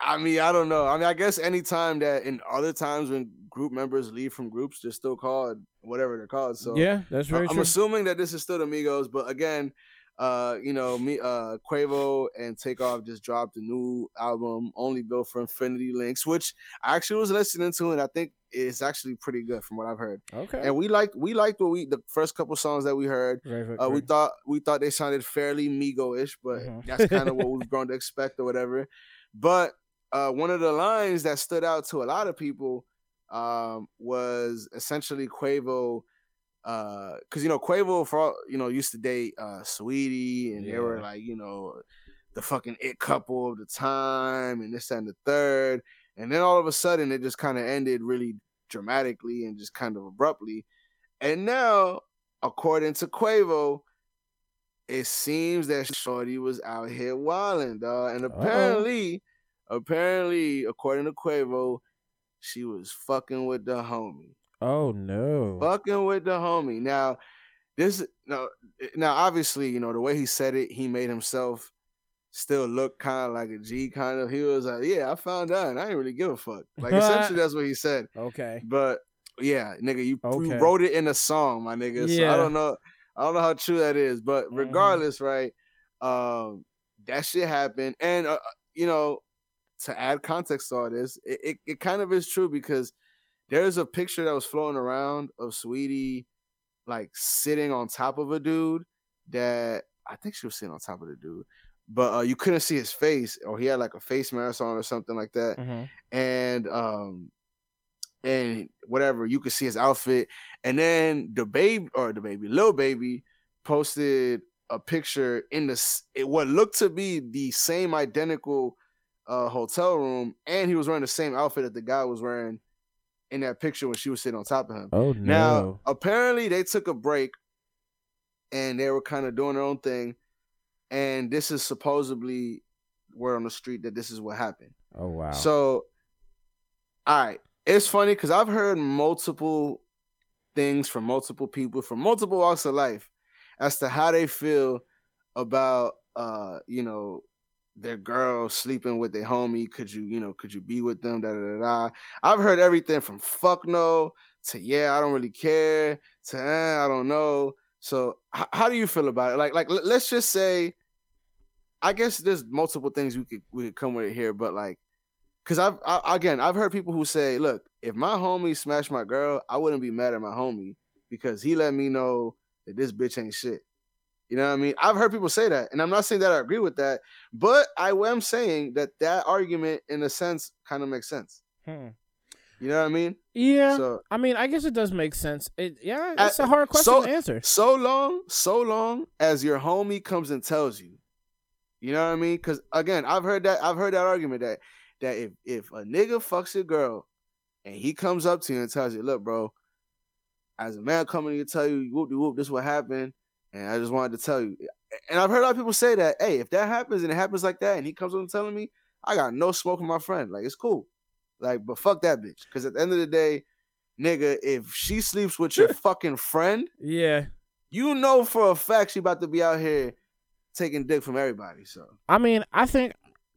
I mean, I don't know. I mean, I guess anytime that in other times when group members leave from groups, they're still called whatever they're called. So yeah, that's very I'm assuming that this is still the Migos, but again, uh, you know, me, uh, Quavo and Takeoff just dropped a new album, only built for Infinity Links, which I actually was listening to, and I think it's actually pretty good from what I've heard. okay. And we liked, we liked what we the first couple songs that we heard. Very, very Uh, we true. thought we thought they sounded fairly Migo-ish, but Mhm. that's kind of what we've grown to expect or whatever. But uh, one of the lines that stood out to a lot of people um, was essentially Quavo, because you know Quavo for all, you know used to date uh, Saweetie, and they were like you know the fucking it couple of the time, and this that, and the third, and then all of a sudden it just kind of ended really dramatically and just kind of abruptly, and now according to Quavo. It seems that Shorty was out here wilding, dog. And Uh-oh. apparently, apparently, according to Quavo, she was fucking with the homie. Oh no. Fucking with the homie. Now, this now now obviously, you know, the way he said it, he made himself still look kind of like a G kind of. He was like, Yeah, I found out and I didn't really give a fuck. Like essentially that's what he said. Okay. But yeah, nigga, you, you wrote it in a song, my nigga. So Yeah. I don't know. I don't know how true that is, but Mhm. regardless, right? Um, that shit happened, and uh, you know, to add context to all this, it, it, it kind of is true because there's a picture that was floating around of Saweetie like sitting on top of a dude that I think she was sitting on top of the dude, but uh, you couldn't see his face, or he had like a face mask on or something like that. Hmm and um and whatever you could see his outfit. And then DaBaby or the baby Lil Baby posted a picture in the it, what looked to be the same identical uh hotel room and he was wearing the same outfit that the guy was wearing in that picture when she was sitting on top of him Oh no. now apparently they took a break and they were kind of doing their own thing and this is supposedly word on the street that this is what happened oh wow. so, all right, it's funny because I've heard multiple things from multiple people from multiple walks of life as to how they feel about, uh, you know, their girl sleeping with their homie. Could you, you know, could you be with them? Da da da. da. I've heard everything from fuck no to yeah, I don't really care to eh, I don't know. So h- how do you feel about it? Like, like l- let's just say, I guess there's multiple things we could we could come with here, but like, cause I've I, again I've heard people who say, look, if my homie smashed my girl, I wouldn't be mad at my homie because he let me know that this bitch ain't shit. You know what I mean? I've heard people say that, and I'm not saying that I agree with that, but I am saying that that argument, in a sense, kind of makes sense. Hmm. You know what I mean? Yeah. So I mean, I guess it does make sense. It yeah, it's a hard question so- to answer. so long, so long as your homie comes and tells you. You know what I mean? Because again, I've heard that I've heard that argument that that if if a nigga fucks your girl and he comes up to you and tells you, look, bro, as a man coming to tell you, whoop de whoop, this what happened, and I just wanted to tell you. And I've heard a lot of people say that, hey, if that happens and it happens like that, and he comes up and telling me, I got no smoke with my friend. Like it's cool. Like, but fuck that bitch. Because at the end of the day, nigga, if she sleeps with your fucking friend, Yeah. you know for a fact she about to be out here taking dick from everybody. So I mean, I think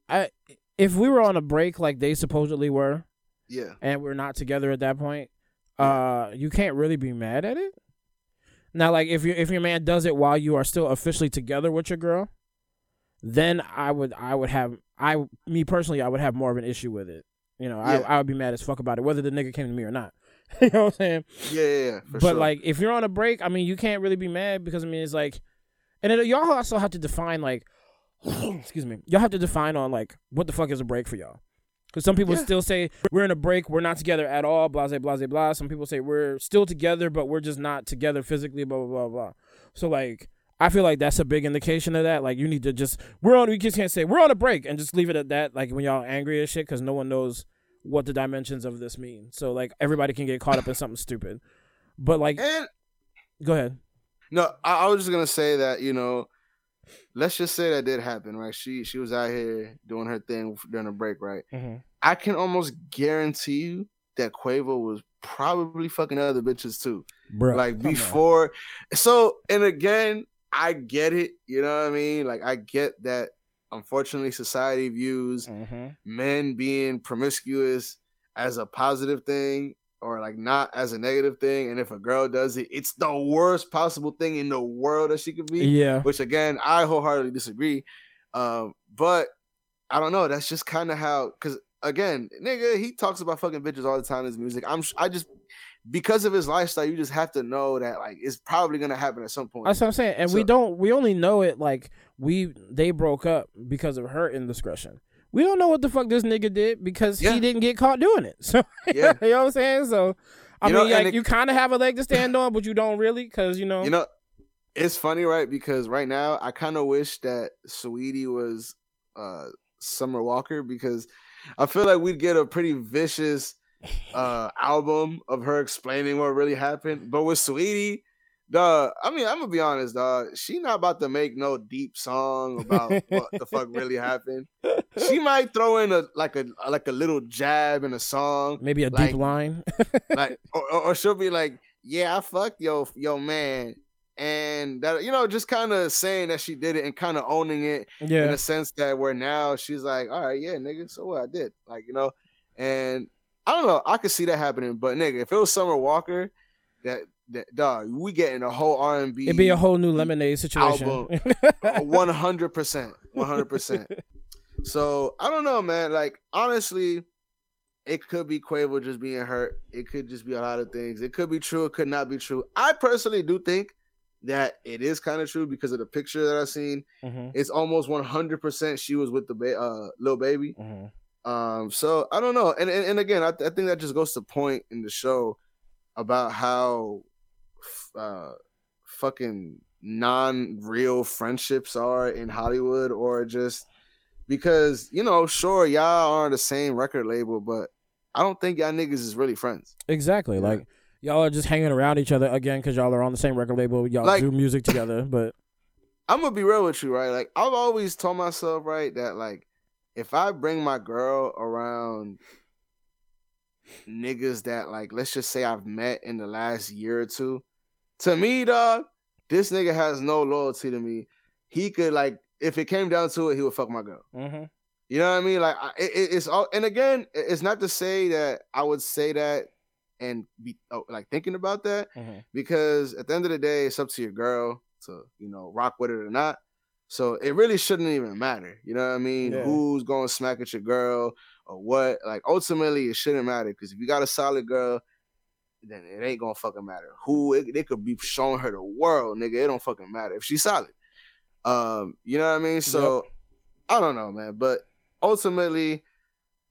I if we were on a break like they supposedly were, yeah, and we're not together at that point, uh, you can't really be mad at it. Now, like if you if your man does it while you are still officially together with your girl, then I would I would have I me personally I would have more of an issue with it. You know, Yeah. I I would be mad as fuck about it, whether the nigga came to me or not. you know what I'm saying? yeah, yeah, yeah but sure. like if you're on a break, I mean, you can't really be mad because I mean it's like, and then y'all also have to define like, excuse me, y'all have to define on like what the fuck is a break for y'all. Because some people Yeah. still say we're in a break, we're not together at all, blah blah blah blah. Some people say we're still together, but we're just not together physically, blah blah blah blah. So like, I feel like that's a big indication of that. Like you need to just we're on. We just can't say we're on a break and just leave it at that. Like when y'all angry as shit, because no one knows what the dimensions of this mean. So like everybody can get caught up in something stupid. But like, and go ahead. no, I, I was just gonna say that you know, let's just say that did happen, right? She she was out here doing her thing during a break, right? Mm-hmm. I can almost guarantee you that Quavo was probably fucking other bitches too. Bro, like before. So, and again, I get it. You know what I mean? Like, I get that. Unfortunately, society views Mm-hmm. men being promiscuous as a positive thing or like not as a negative thing. And if a girl does it, it's the worst possible thing in the world that she could be. Yeah. Which again, I wholeheartedly disagree. Um, but I don't know. That's just kind of how. Because again, nigga, he talks about fucking bitches all the time in his music. I'm. I just because of his lifestyle, you just have to know that like it's probably gonna happen at some point. That's what I'm saying. And we don't we only know it like we they broke up because of her indiscretion. We don't know what the fuck this nigga did because Yeah. he didn't get caught doing it. So Yeah. you know what I'm saying? So I You mean and like it- you kind of have a leg to stand on, but you don't really cuz you know, You know, it's funny, right? Because right now, I kind of wish that Saweetie was uh Summer Walker because I feel like we'd get a pretty vicious uh album of her explaining what really happened. But with Saweetie, dog, I mean, I'm gonna be honest, dog. She not about to make no deep song about what the fuck really happened. She might throw in a like a like a little jab in a song, maybe a like- deep line. like or, or, or she'll be like, "Yeah, I fucked yo yo man," and that you know just kind of saying that she did it and kind of owning it yeah. in a sense that where now she's like, "All right, yeah, nigga, so what I did," like you know, and I don't know, I could see that happening, but nigga, if it was Summer Walker, that that dog, we getting a whole R and B, It'd be a whole new lemonade situation. one hundred percent, one hundred percent. So I don't know, man. Like honestly, it could be Quavo just being hurt. It could just be a lot of things. It could be true. It could not be true. I personally do think that it is kind of true because of the picture that I've seen. hmm It's almost one hundred percent she was with the ba- uh, Lil Baby. hmm Um, so I don't know. And and, and again, I, I think that just goes to point in the show about how uh fucking non-real friendships are in Hollywood or just because, you know, sure y'all are on the same record label, but I don't think y'all niggas is really friends. Exactly. Yeah. Like y'all are just hanging around each other again cuz y'all are on the same record label. Y'all Like- do music together, but I'm gonna be real with you, right? Like I've always told myself, right, that like if I bring my girl around niggas that like let's just say I've met in the last year or two, to me, dog, this nigga has no loyalty to me. He could like if it came down to it, he would fuck my girl. Mm-hmm. You know what I mean? Like I, it, it's all. And again, it's not to say that I would say that and be oh, like thinking about that Mm-hmm. because at the end of the day, it's up to your girl to you know rock with it or not. So it really shouldn't even matter. You know what I mean? Yeah. Who's going to smack at your girl or what? Like ultimately, it shouldn't matter because if you got a solid girl, then it ain't gonna fucking matter. Who it, they could be showing her the world, nigga. It don't fucking matter if she's solid. Um, you know what I mean? So I don't know, man. But ultimately,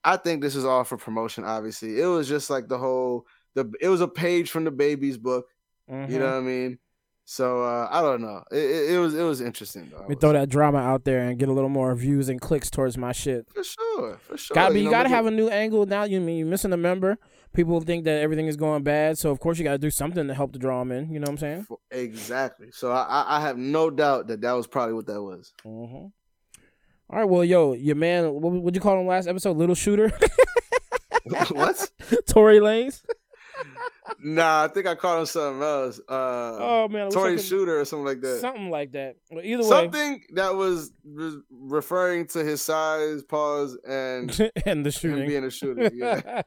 I think this is all for promotion. Obviously, it was just like the whole the it was a page from DaBaby's book. Mm-hmm. You know what I mean? So uh, I don't know. It, it, it was it was interesting though. Me throw that drama out there and get a little more views and clicks towards my shit. for sure, for sure. Gotta be, you, know, gotta have a new angle now. You mean you're missing a member. People think that everything is going bad, so of course you gotta do something to help to draw them in. You know what I'm saying? exactly. So I, I have no doubt that that was probably what that was. Mm-hmm. All right, well, yo, your man, what would you call him last episode? Little shooter, what? Tory Lanez. Nah, I think I called him something else. Uh, Oh man, Tory something, Shooter or something like that. something like that. Well, either way, Something that was re- referring to his size, pause, and and the shooting. being a shooter. Yeah.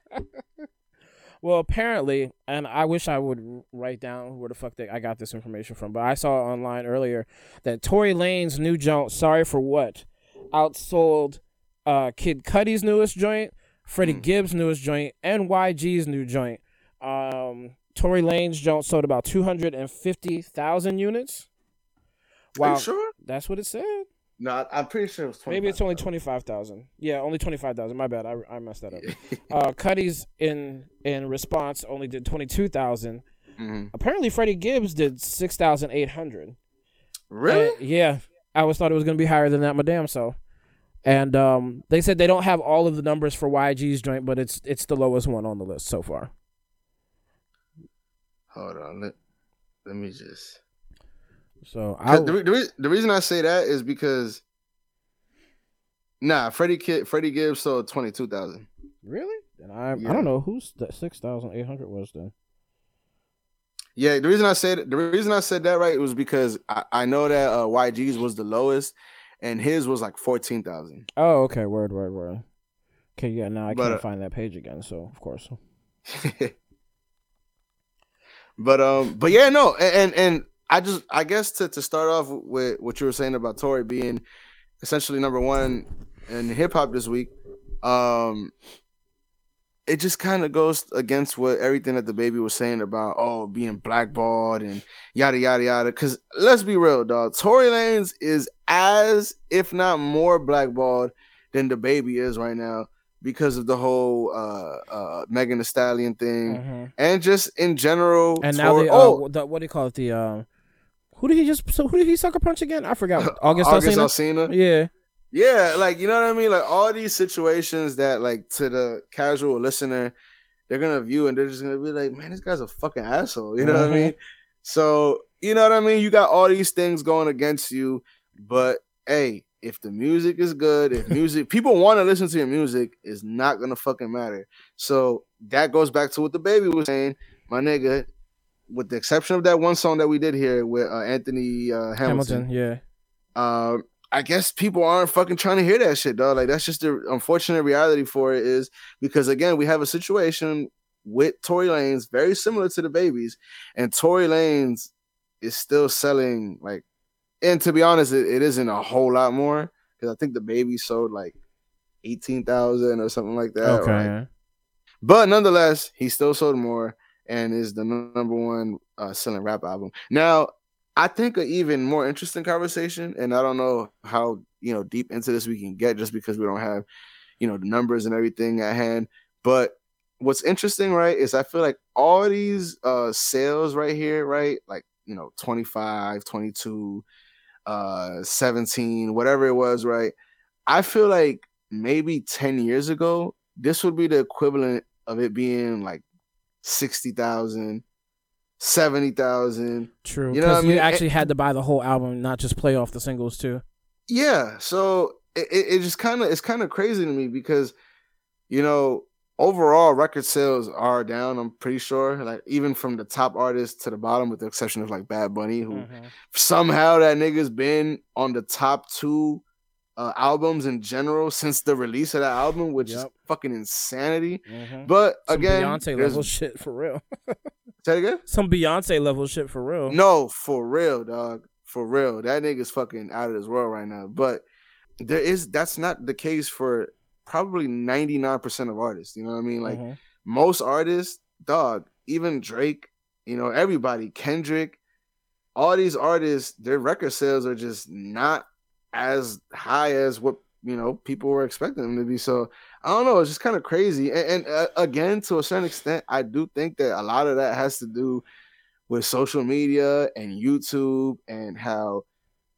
Well, apparently, and I wish I would write down where the fuck that I got this information from, but I saw online earlier that Tory Lanez new joint, "Sorry for What," outsold uh, Kid Cudi's newest joint, Freddie Hmm. Gibbs' newest joint, and YG's new joint. Um, Tory Lanez joint sold about two hundred and fifty thousand units. Are Wow, sure? that's what it said. No, I'm pretty sure it was. Maybe it's only 25,000. twenty five thousand. Yeah, only twenty five thousand. My bad. I, I messed that up. Uh, Cudi's in in response only did twenty two thousand. Mhm. Apparently, Freddie Gibbs did six thousand eight hundred. Really? yeah, I always thought it was gonna be higher than that, madame. So, and um, they said they don't have all of the numbers for YG's joint, but it's it's the lowest one on the list so far. Hold on. Let, let me just. So I The, the, the reason I say that is because. Nah, Freddie Kid, Freddie Gibbs sold twenty two thousand. really, and I I don't know who's that six thousand eight hundred was then. Yeah, the reason I said the reason I said that right was because I, I know that uh, YG's was the lowest, and his was like fourteen thousand. Oh, okay. Word, word, word. Okay, yeah. Now I But, can't uh, find that page again. So of course. but um, but yeah, no, a- and and I just I guess to to start off with what you were saying about Tory being essentially number one in hip hop this week, um, it just kind of goes against what everything that DaBaby was saying about oh being blackballed and yada yada yada. Because let's be real, dog, Tory Lanez is as if not more blackballed than DaBaby is right now because of the whole uh uh Megan Thee Stallion thing Mhm. and just in general. And now Tory- the, uh, oh, the what do you call it? The um, who did he just? So who did he sucker punch again? I forgot. August, August Alsina? Alsina. Yeah. Yeah, like you know what I mean. Like all these situations that, like, to the casual listener, they're gonna view and they're just gonna be like, "Man, this guy's a fucking asshole." You know what I Mhm. mean? So you know what I mean. You got all these things going against you, but hey, if the music is good, if music people want to listen to your music, is not gonna fucking matter. So that goes back to what DaBaby was saying, my nigga. With the exception of that one song that we did here with uh, Anthony uh, Hamilton. Yeah. um, I guess people aren't fucking trying to hear that shit, dog. Like that's just the unfortunate reality for it is because again we have a situation with Tory Lanez very similar to DaBaby's, and Tory Lanez is still selling like, and to be honest, it, it isn't a whole lot more because I think DaBaby sold like eighteen thousand or something like that. okay. right? But nonetheless, he still sold more and is the number one uh, selling rap album. Now, I think an even more interesting conversation, and I don't know how you know deep into this we can get just because we don't have you know the numbers and everything at hand. But what's interesting, right, is I feel like all these uh sales right here, right, like you know 25, 22, uh 17, whatever it was, right. I feel like maybe 10 years ago, this would be the equivalent of it being like 60,000, 70,000. True. You know what I Because mean? you actually had to buy the whole album, not just play off the singles too. Yeah. So it, it, just kind of, it's kind of crazy to me because, you know, overall record sales are down. I'm pretty sure, like even from the top artists to the bottom, with the exception of like Bad Bunny, who Mhm. somehow that nigga's been on the top two uh, albums in general since the release of that album, which is fucking insanity. Mhm. But Some again, Beyonce level shit for real. say again. Some Beyonce level shit for real. No, for real, dog. For real. That nigga's fucking out of this world right now. But there is that's not the case for probably 99% of artists. You know what I mean? Like Mhm. most artists, dog, even Drake, you know, everybody, Kendrick, all these artists, their record sales are just not as high as what you know people were expecting them to be. So I don't know, it's just kind of crazy. And, and uh, again, to a certain extent, I do think that a lot of that has to do with social media and YouTube and how,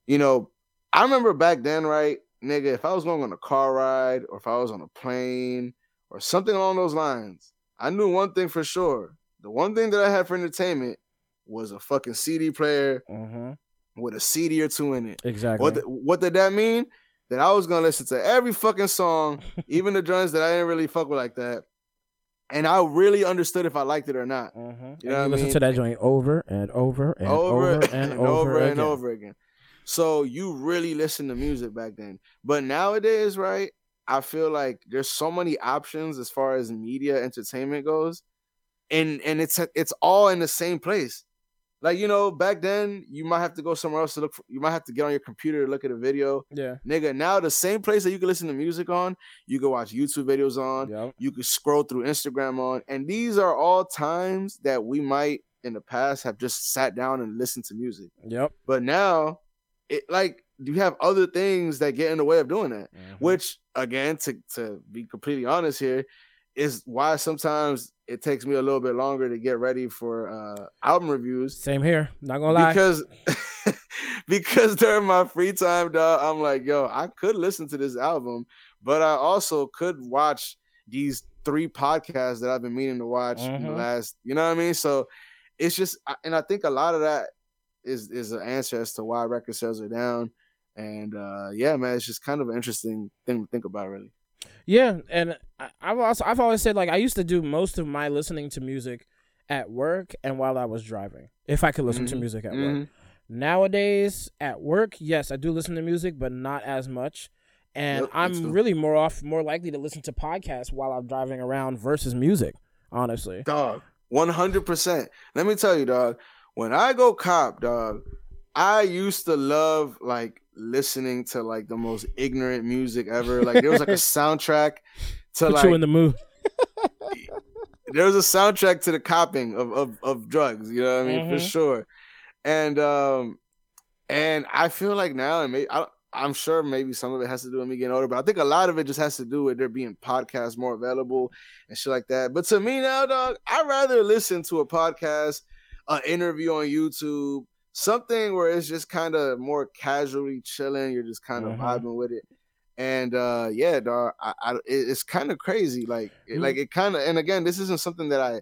you know, I remember back then, right, nigga, if I was going on a car ride or if I was on a plane or something along those lines, I knew one thing for sure. The one thing that I had for entertainment was a fucking CD player Mhm. With a CD or two in it. Exactly. What th- what did that mean? That I was gonna listen to every fucking song, even the joints that I didn't really fuck with like that, and I really understood if I liked it or not. Mhm. You know I listen mean? to that joint over and over and over, over, and, over, and again. over again. So you really listen to music back then. But nowadays, right? I feel like there's so many options as far as media entertainment goes. And and it's it's all in the same place. Like, you know, back then you might have to go somewhere else to look for, you might have to get on your computer to look at a video. Yeah. Nigga, now the same place that you can listen to music on, you can watch YouTube videos on, Yep. you can scroll through Instagram on, and these are all times that we might in the past have just sat down and listened to music. Yep. But now, it like you have other things that get in the way of doing that. Mhm. Which again, to to be completely honest here, is why sometimes it takes me a little bit longer to get ready for uh album reviews Same here. Not gonna lie. because because during my free time, dog, I'm like, yo, I could listen to this album, but I also could watch these three podcasts that I've been meaning to watch in the Mhm. last, you know what I mean? So it's just, and I think a lot of that is is an answer as to why record sales are down. And uh yeah, man, it's just kind of an interesting thing to think about, really. Yeah, and I, I've also I've always said like I used to do most of my listening to music at work and while I was driving, if I could listen to Mhm. music at work. Mhm. Nowadays at work, yes, I do listen to music, but not as much. And Yep, I'm really more off more likely to listen to podcasts while I'm driving around versus music, honestly. Dog, one hundred percent. Let me tell you, dog. When I go cop, dog, I used to love like listening to like the most ignorant music ever. Like there was like a soundtrack to Put like you in the mood. there was a soundtrack to the copping of of, of drugs. You know what I mean for Mhm. sure. And um, and I feel like now, and maybe I, I'm sure maybe some of it has to do with me getting older, but I think a lot of it just has to do with there being podcasts more available and shit like that. But to me now, dog, I'd rather listen to a podcast, an interview on YouTube, something where it's just kind of more casually chilling. You're just kind of Mhm. vibing with it. And uh yeah, dog, I, I it- it's kind of crazy. Like, it, Mm. like it kind of. And again, this isn't something that I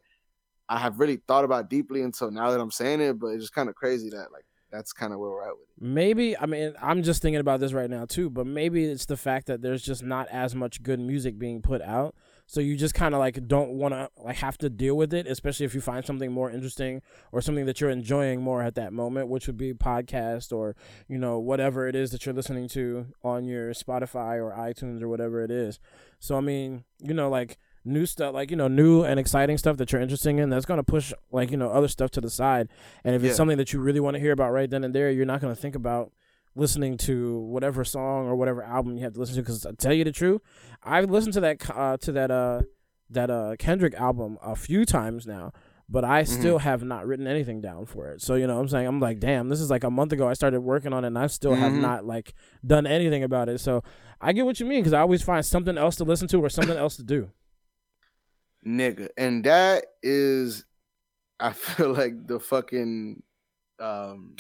I have really thought about deeply until now that I'm saying it. But it's just kind of crazy that like that's kind of where we're at with it. Maybe I mean I'm just thinking about this right now too, but maybe it's the fact that there's just not as much good music being put out. So you just kind of like don't want to like have to deal with it, especially if you find something more interesting or something that you're enjoying more at that moment, which would be podcast or you know whatever it is that you're listening to on your Spotify or iTunes or whatever it is. So I mean, you know, like new stuff, like you know, new and exciting stuff that you're interested in, that's gonna push like you know other stuff to the side. And if Yeah. it's something that you really want to hear about right then and there, you're not gonna think about listening to whatever song or whatever album you have to listen to. Because I tell you the truth, I've listened to that uh, to that uh that uh Kendrick album a few times now. But I Mm-hmm. still have not written anything down for it. So, you know what I'm saying? I'm like, damn, this is like a month ago I started working on it and I still have Mhm. not like done anything about it. So I get what you mean because I always find something else to listen to or something else to do. nigga. And that is, I feel like the fucking, um,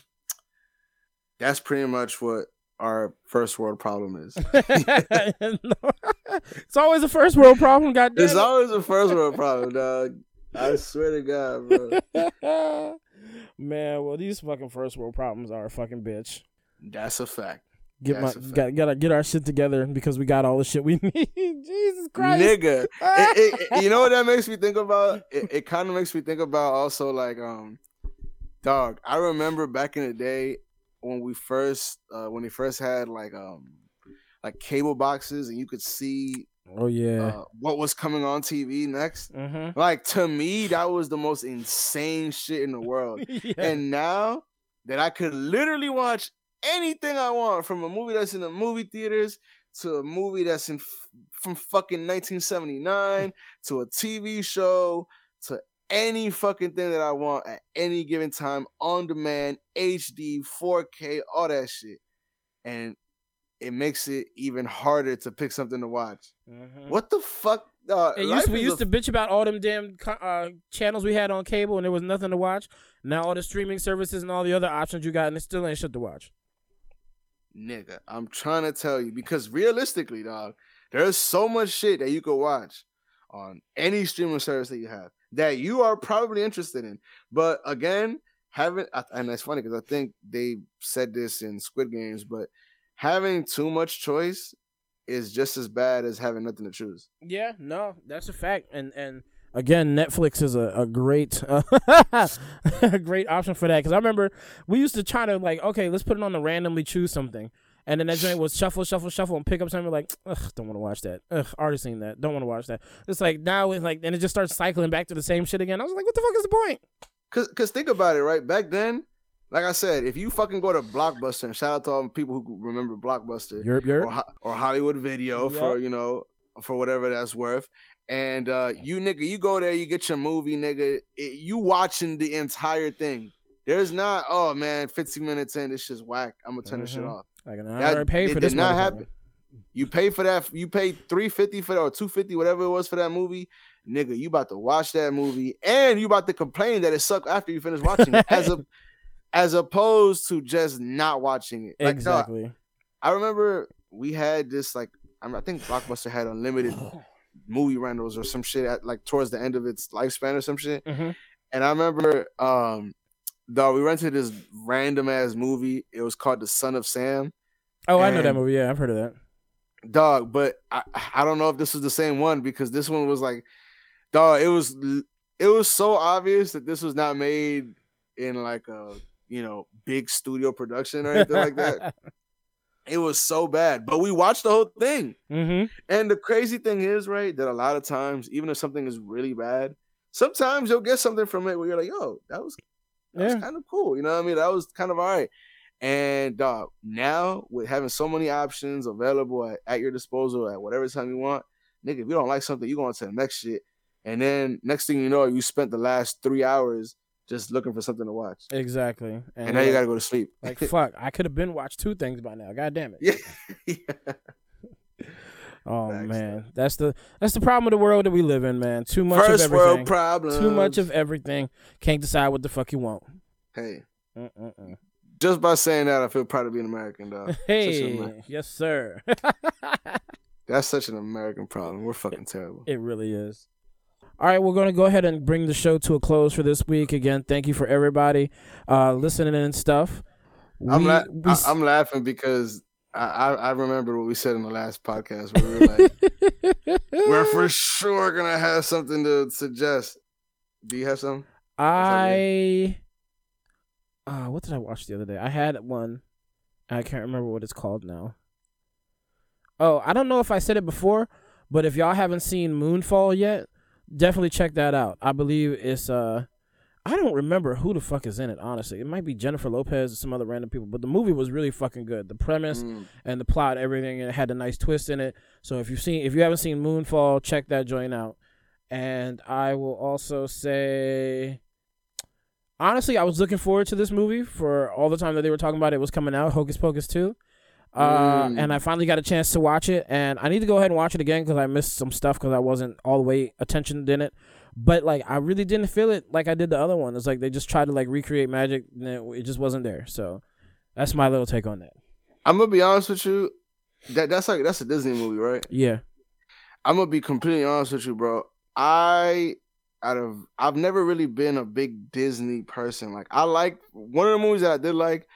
that's pretty much what our first world problem is. it's always a first world problem, goddamn. It's always a first world problem, dog. I swear to God, bro. Man, well, these fucking first world problems are a fucking bitch. That's a fact. Get That's my got gotta get our shit together because we got all the shit we need. Jesus Christ. nigga. It- it- it- you know what that makes me think about? It, it kind of makes me think about also like um, dog. I remember back in the day when we first uh when they first had like um like cable boxes and you could see Oh yeah. uh, what was coming on TV next. mm-hmm. Like to me, that was the most insane shit in the world. yeah. And now that I could literally watch anything I want from a movie that's in the movie theaters to a movie that's in f- from fucking 1979 to a TV show to any fucking thing that I want at any given time on demand, HD, 4K, all that shit. And it makes it even harder to pick something to watch. Mhm. What the fuck? Uh, used, we used a to bitch about all them damn uh, channels we had on cable and there was nothing to watch. Now all the streaming services and all the other options you got and it still ain't shit to watch. Nigga, I'm trying to tell you because realistically, dog, there's so much shit that you could watch on any streaming service that you have that you are probably interested in. But again, having and it's funny because I think they said this in Squid Games, but having too much choice is just as bad as having nothing to choose. Yeah, no, that's a fact. And and again, Netflix is a, a great a great option for that because I remember we used to try to like, okay, let's put it on to randomly choose something. And then that joint was shuffle, shuffle, shuffle, and pick up something like, ugh, don't want to watch that. Ugh, already seen that. Don't want to watch that. It's like now it's like, and it just starts cycling back to the same shit again. I was like, what the fuck is the point? Cause, cause think about it, right? Back then, like I said, if you fucking go to Blockbuster and shout out to all the people who remember Blockbuster, Europe, or, Europe. Ho- or Hollywood Video for you know for whatever that's worth. And uh you nigga, you go there, you get your movie, nigga. It, you watching the entire thing. There's not, oh man, 15 minutes in, this shit's whack. I'm gonna turn this shit Mhm. off. Like, I That- already paid it for did not happen. You pay for that, you paid 350 for that or 250, whatever it was for that movie. Nigga, you about to watch that movie and you about to complain that it sucked after you finish watching it. As a as opposed to just not watching it. Like, Exactly. I remember we had this like I, mean, I think Blockbuster had unlimited movie rentals or some shit at like towards the end of its lifespan or some shit. hmm And I remember um dog, we rented this random ass movie. It was called The Son of Sam. Oh, I know that And- movie. Yeah, I've heard of that. Dog, but I, I don't know if this was the same one because this one was like dog, it was it was so obvious that this was not made in like a you know big studio production or anything like that. It was so bad. But we watched the whole thing. mm-hmm. And the crazy thing is, right, that a lot of times, even if something is really bad, sometimes you'll get something from it where you're like, yo, that was that was kind of cool. You know what I mean? That was kind of all right. And dog, now with having so many options available at, at your disposal at whatever time you want, nigga, if you don't like something, you go on to the next shit. And then next thing you know, you spent the last three hours just looking for something to watch. Exactly. And, now you gotta go to sleep. like fuck. I could have been watched two things by now. God damn it. yeah. Oh man, that's the that's the problem of the world that we live in, man. Too much First of everything. world problems. Too much of everything. Can't decide what the fuck you want. Hey, Mm-mm-mm. just by saying that, I feel proud to be an American, dog. Hey, Amer- yes sir. That's such an American problem. We're fucking terrible. it really is. All right, we're going to go ahead and bring the show to a close for this week. Again, thank you for everybody uh, listening and stuff. I'm We- la- we I- I'm laughing because I, I remember what we said in the last podcast we were like, we're for sure gonna have something to suggest. Do you have some? I uh what did I watch the other day? I had one. I can't remember what it's called now. Oh, I don't know if I said it before, but if y'all haven't seen Moonfall yet, definitely check that out. I believe it's uh I don't remember who the fuck is in it, honestly. It might be Jennifer Lopez or some other random people, but the movie was really fucking good. The premise Mm. and the plot, everything, and it had a nice twist in it. So if you've seen, if you haven't seen Moonfall, check that joint out. And I will also say, honestly, I was looking forward to this movie for all the time that they were talking about it was coming out, Hocus Pocus two. Uh, Mm. and I finally got a chance to watch it, and I need to go ahead and watch it again because I missed some stuff because I wasn't all the way attentioned in it. But like, I really didn't feel it like I did the other one. It's like they just tried to like recreate magic, and it, it just wasn't there. So that's my little take on that. I'm gonna be honest with you. That that's like that's a Disney movie, right? Yeah. I'm gonna be completely honest with you, bro. I out of I've never really been a big Disney person. Like I like one of the movies that I did like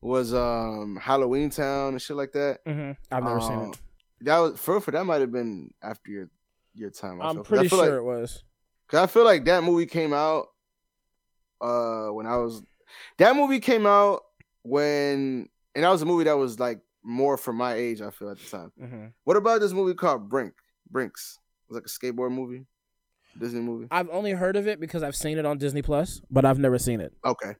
was um Halloween Town and shit like that. hmm I've never seen Um, it. That was for for that might have been after your your time. I'm pretty sure like, it was. Cause I feel like that movie came out uh when I was that movie came out when and that was a movie that was like more for my age, I feel at the time. hmm What about this movie called Brink? Brinks. It was like a skateboard movie. Disney movie. I've only heard of it because I've seen it on Disney Plus, but I've never seen it. Okay.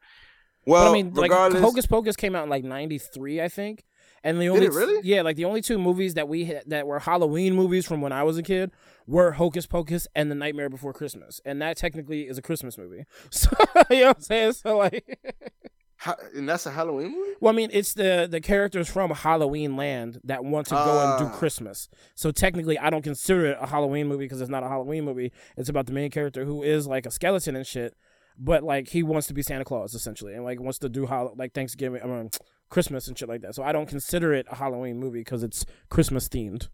Well, but I mean, like regardless, Hocus Pocus came out in like '93, I think. And the Did only it really? yeah, like the only two movies that we had, that were Halloween movies from when I was a kid were Hocus Pocus and The Nightmare Before Christmas, and that technically is a Christmas movie. So you know what I'm saying? So like, Ha- and that's a Halloween movie. well, I mean, it's the the characters from Halloween Land that want to go and do Ah. Christmas. So technically, I don't consider it a Halloween movie because it's not a Halloween movie. It's about the main character who is like a skeleton and shit, but like he wants to be Santa Claus essentially, and like wants to do how like Thanksgiving, I mean, Christmas and shit like that. So I don't consider it a Halloween movie because it's Christmas themed.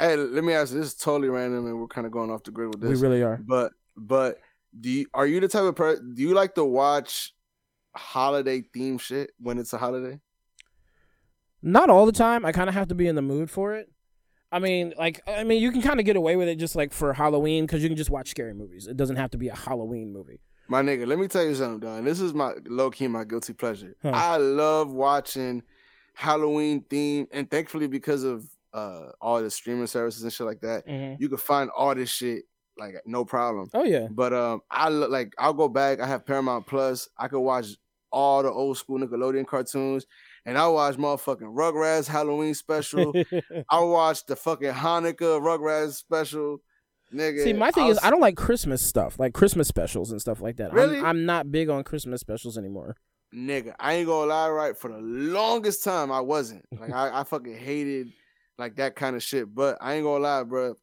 Hey, let me ask you. This is totally random, and we're kind of going off the grid with this. We really are. But but do you, are you the type of person? Do you like to watch holiday theme shit when it's a holiday? Not all the time. I kind of have to be in the mood for it. I mean, like, I mean, you can kind of get away with it just like for Halloween because you can just watch scary movies. It doesn't have to be a Halloween movie. My nigga, let me tell you something, dog. This is my low key my guilty pleasure. Huh. I love watching Halloween theme, and thankfully because of uh all the streaming services and shit like that, Mm-hmm. you can find all this shit like no problem. Oh yeah. But um, I look like I'll go back. I have Paramount Plus. I could watch all the old school Nickelodeon cartoons, and I watch motherfucking Rugrats Halloween special. I watched the fucking Hanukkah Rugrats special. Nigga, See, my thing I'll is, I don't like Christmas stuff, like Christmas specials and stuff like that. I'm- Really? I'm, not big on Christmas specials anymore. nigga, I ain't gonna lie, right? For the longest time, I wasn't. Like, I, I fucking hated like that kind of shit. But I ain't gonna lie, bro.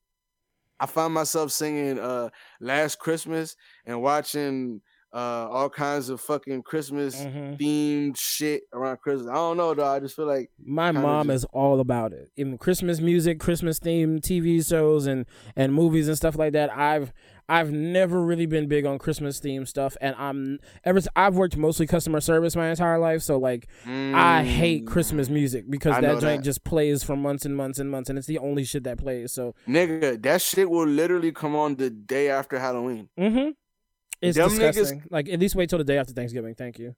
I find myself singing uh Last Christmas and watching uh all kinds of fucking Christmas Mhm. themed shit around Christmas. I don't know, though. I just feel like My mom just- is all about it. Even Christmas music, Christmas themed TV shows and and movies and stuff like that. I've I've never really been big on Christmas theme stuff, and I'm ever I've worked mostly customer service my entire life, so like I hate mm, Christmas music because I that joint just plays for months and months and months, and it's the only shit that plays. So, Nigga, that shit will literally come on the day after Halloween. mm-hmm. It's Them niggas- disgusting. Like at least wait till the day after Thanksgiving. Thank you.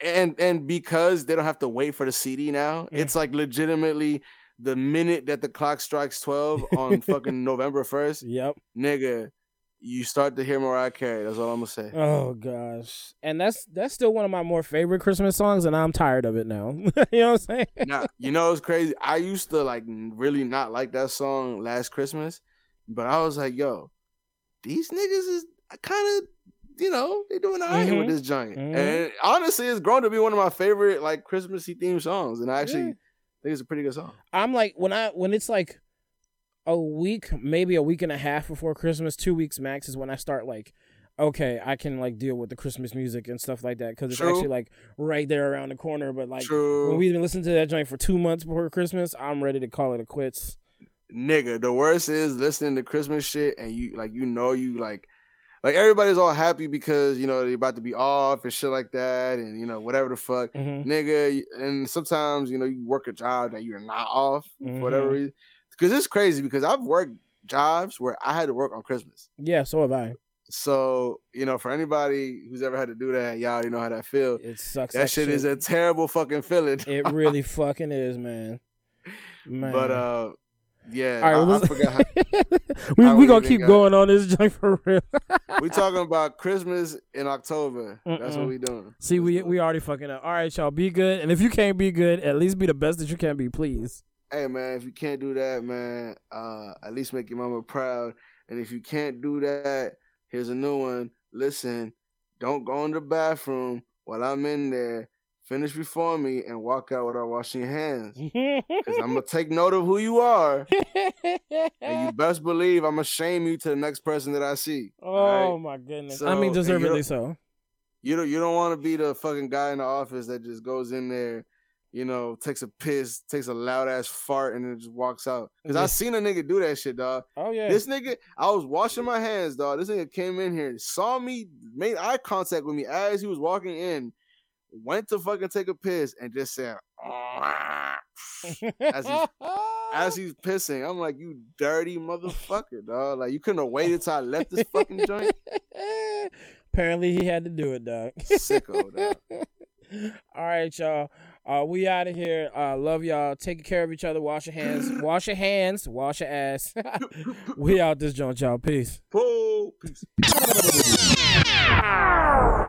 And and because they don't have to wait for the CD now, Yeah. it's like legitimately the minute that the clock strikes 12 on fucking November 1st, Yep. nigga, you start to hear Mariah Carey. That's all I'm gonna say. Oh gosh, and that's that's still one of my more favorite Christmas songs, and I'm tired of it now. you know what I'm saying? now, you know it's crazy. I used to like really not like that song last Christmas, but I was like, yo, these niggas is kind of, you know, they doing all right Mhm. with this joint. Mhm. And honestly, it's grown to be one of my favorite like Christmassy themed songs. And I actually Yeah. think it's a pretty good song. I'm like when I when it's like a week, maybe a week and a half before Christmas, two weeks max is when I start like, okay, I can like deal with the Christmas music and stuff like that because it's True. actually like right there around the corner. But like True. when we've been listening to that joint for two months before Christmas, I'm ready to call it a quits. nigga, the worst is listening to Christmas shit and you like you know you like like everybody's all happy because you know they're about to be off and shit like that and you know whatever the fuck. hmm nigga. And sometimes you know you work a job that you're not off for whatever Mhm. reason. Because it's crazy because I've worked jobs where I had to work on Christmas. Yeah, so have I. So you know, for anybody who's ever had to do that, y'all you know how that feel. It sucks. That shit is a terrible fucking feeling. It really fucking is, man. Man. but uh, yeah, All right, I, I forgot. How, we how we gonna keep going on this joint for real. we talking about Christmas in October. That's what we doing. See, Let's we we already fucking up. All right, y'all, be good, and if you can't be good, at least be the best that you can be, please. Hey man, if you can't do that, man, uh, at least make your mama proud. And if you can't do that, here's a new one. Listen, don't go in the bathroom while I'm in there. Finish before me and walk out without washing your hands. Cause I'm gonna take note of who you are, and you best believe I'm gonna shame you to the next person that I see. oh alright? my goodness! So, I mean, and you deservedly so. You don't you don't want to be the fucking guy in the office that just goes in there, you know, takes a piss, takes a loud ass fart, and then just walks out. Cause I seen a nigga do that shit, dog. Oh yeah. This nigga, I was washing my hands, dog. This nigga came in here, saw me, made eye contact with me as he was walking in, went to fucking take a piss and just said as he's as he's pissing. I'm like, you dirty motherfucker, dog. Like you couldn't have waited till I left this fucking joint. Apparently he had to do it, dog. Sicko, dog. All right, y'all. Uh, we out of here. Uh, love y'all. Take care of each other. Wash your hands. wash your hands. Wash your ass. we out this joint, y'all. Peace. Peace.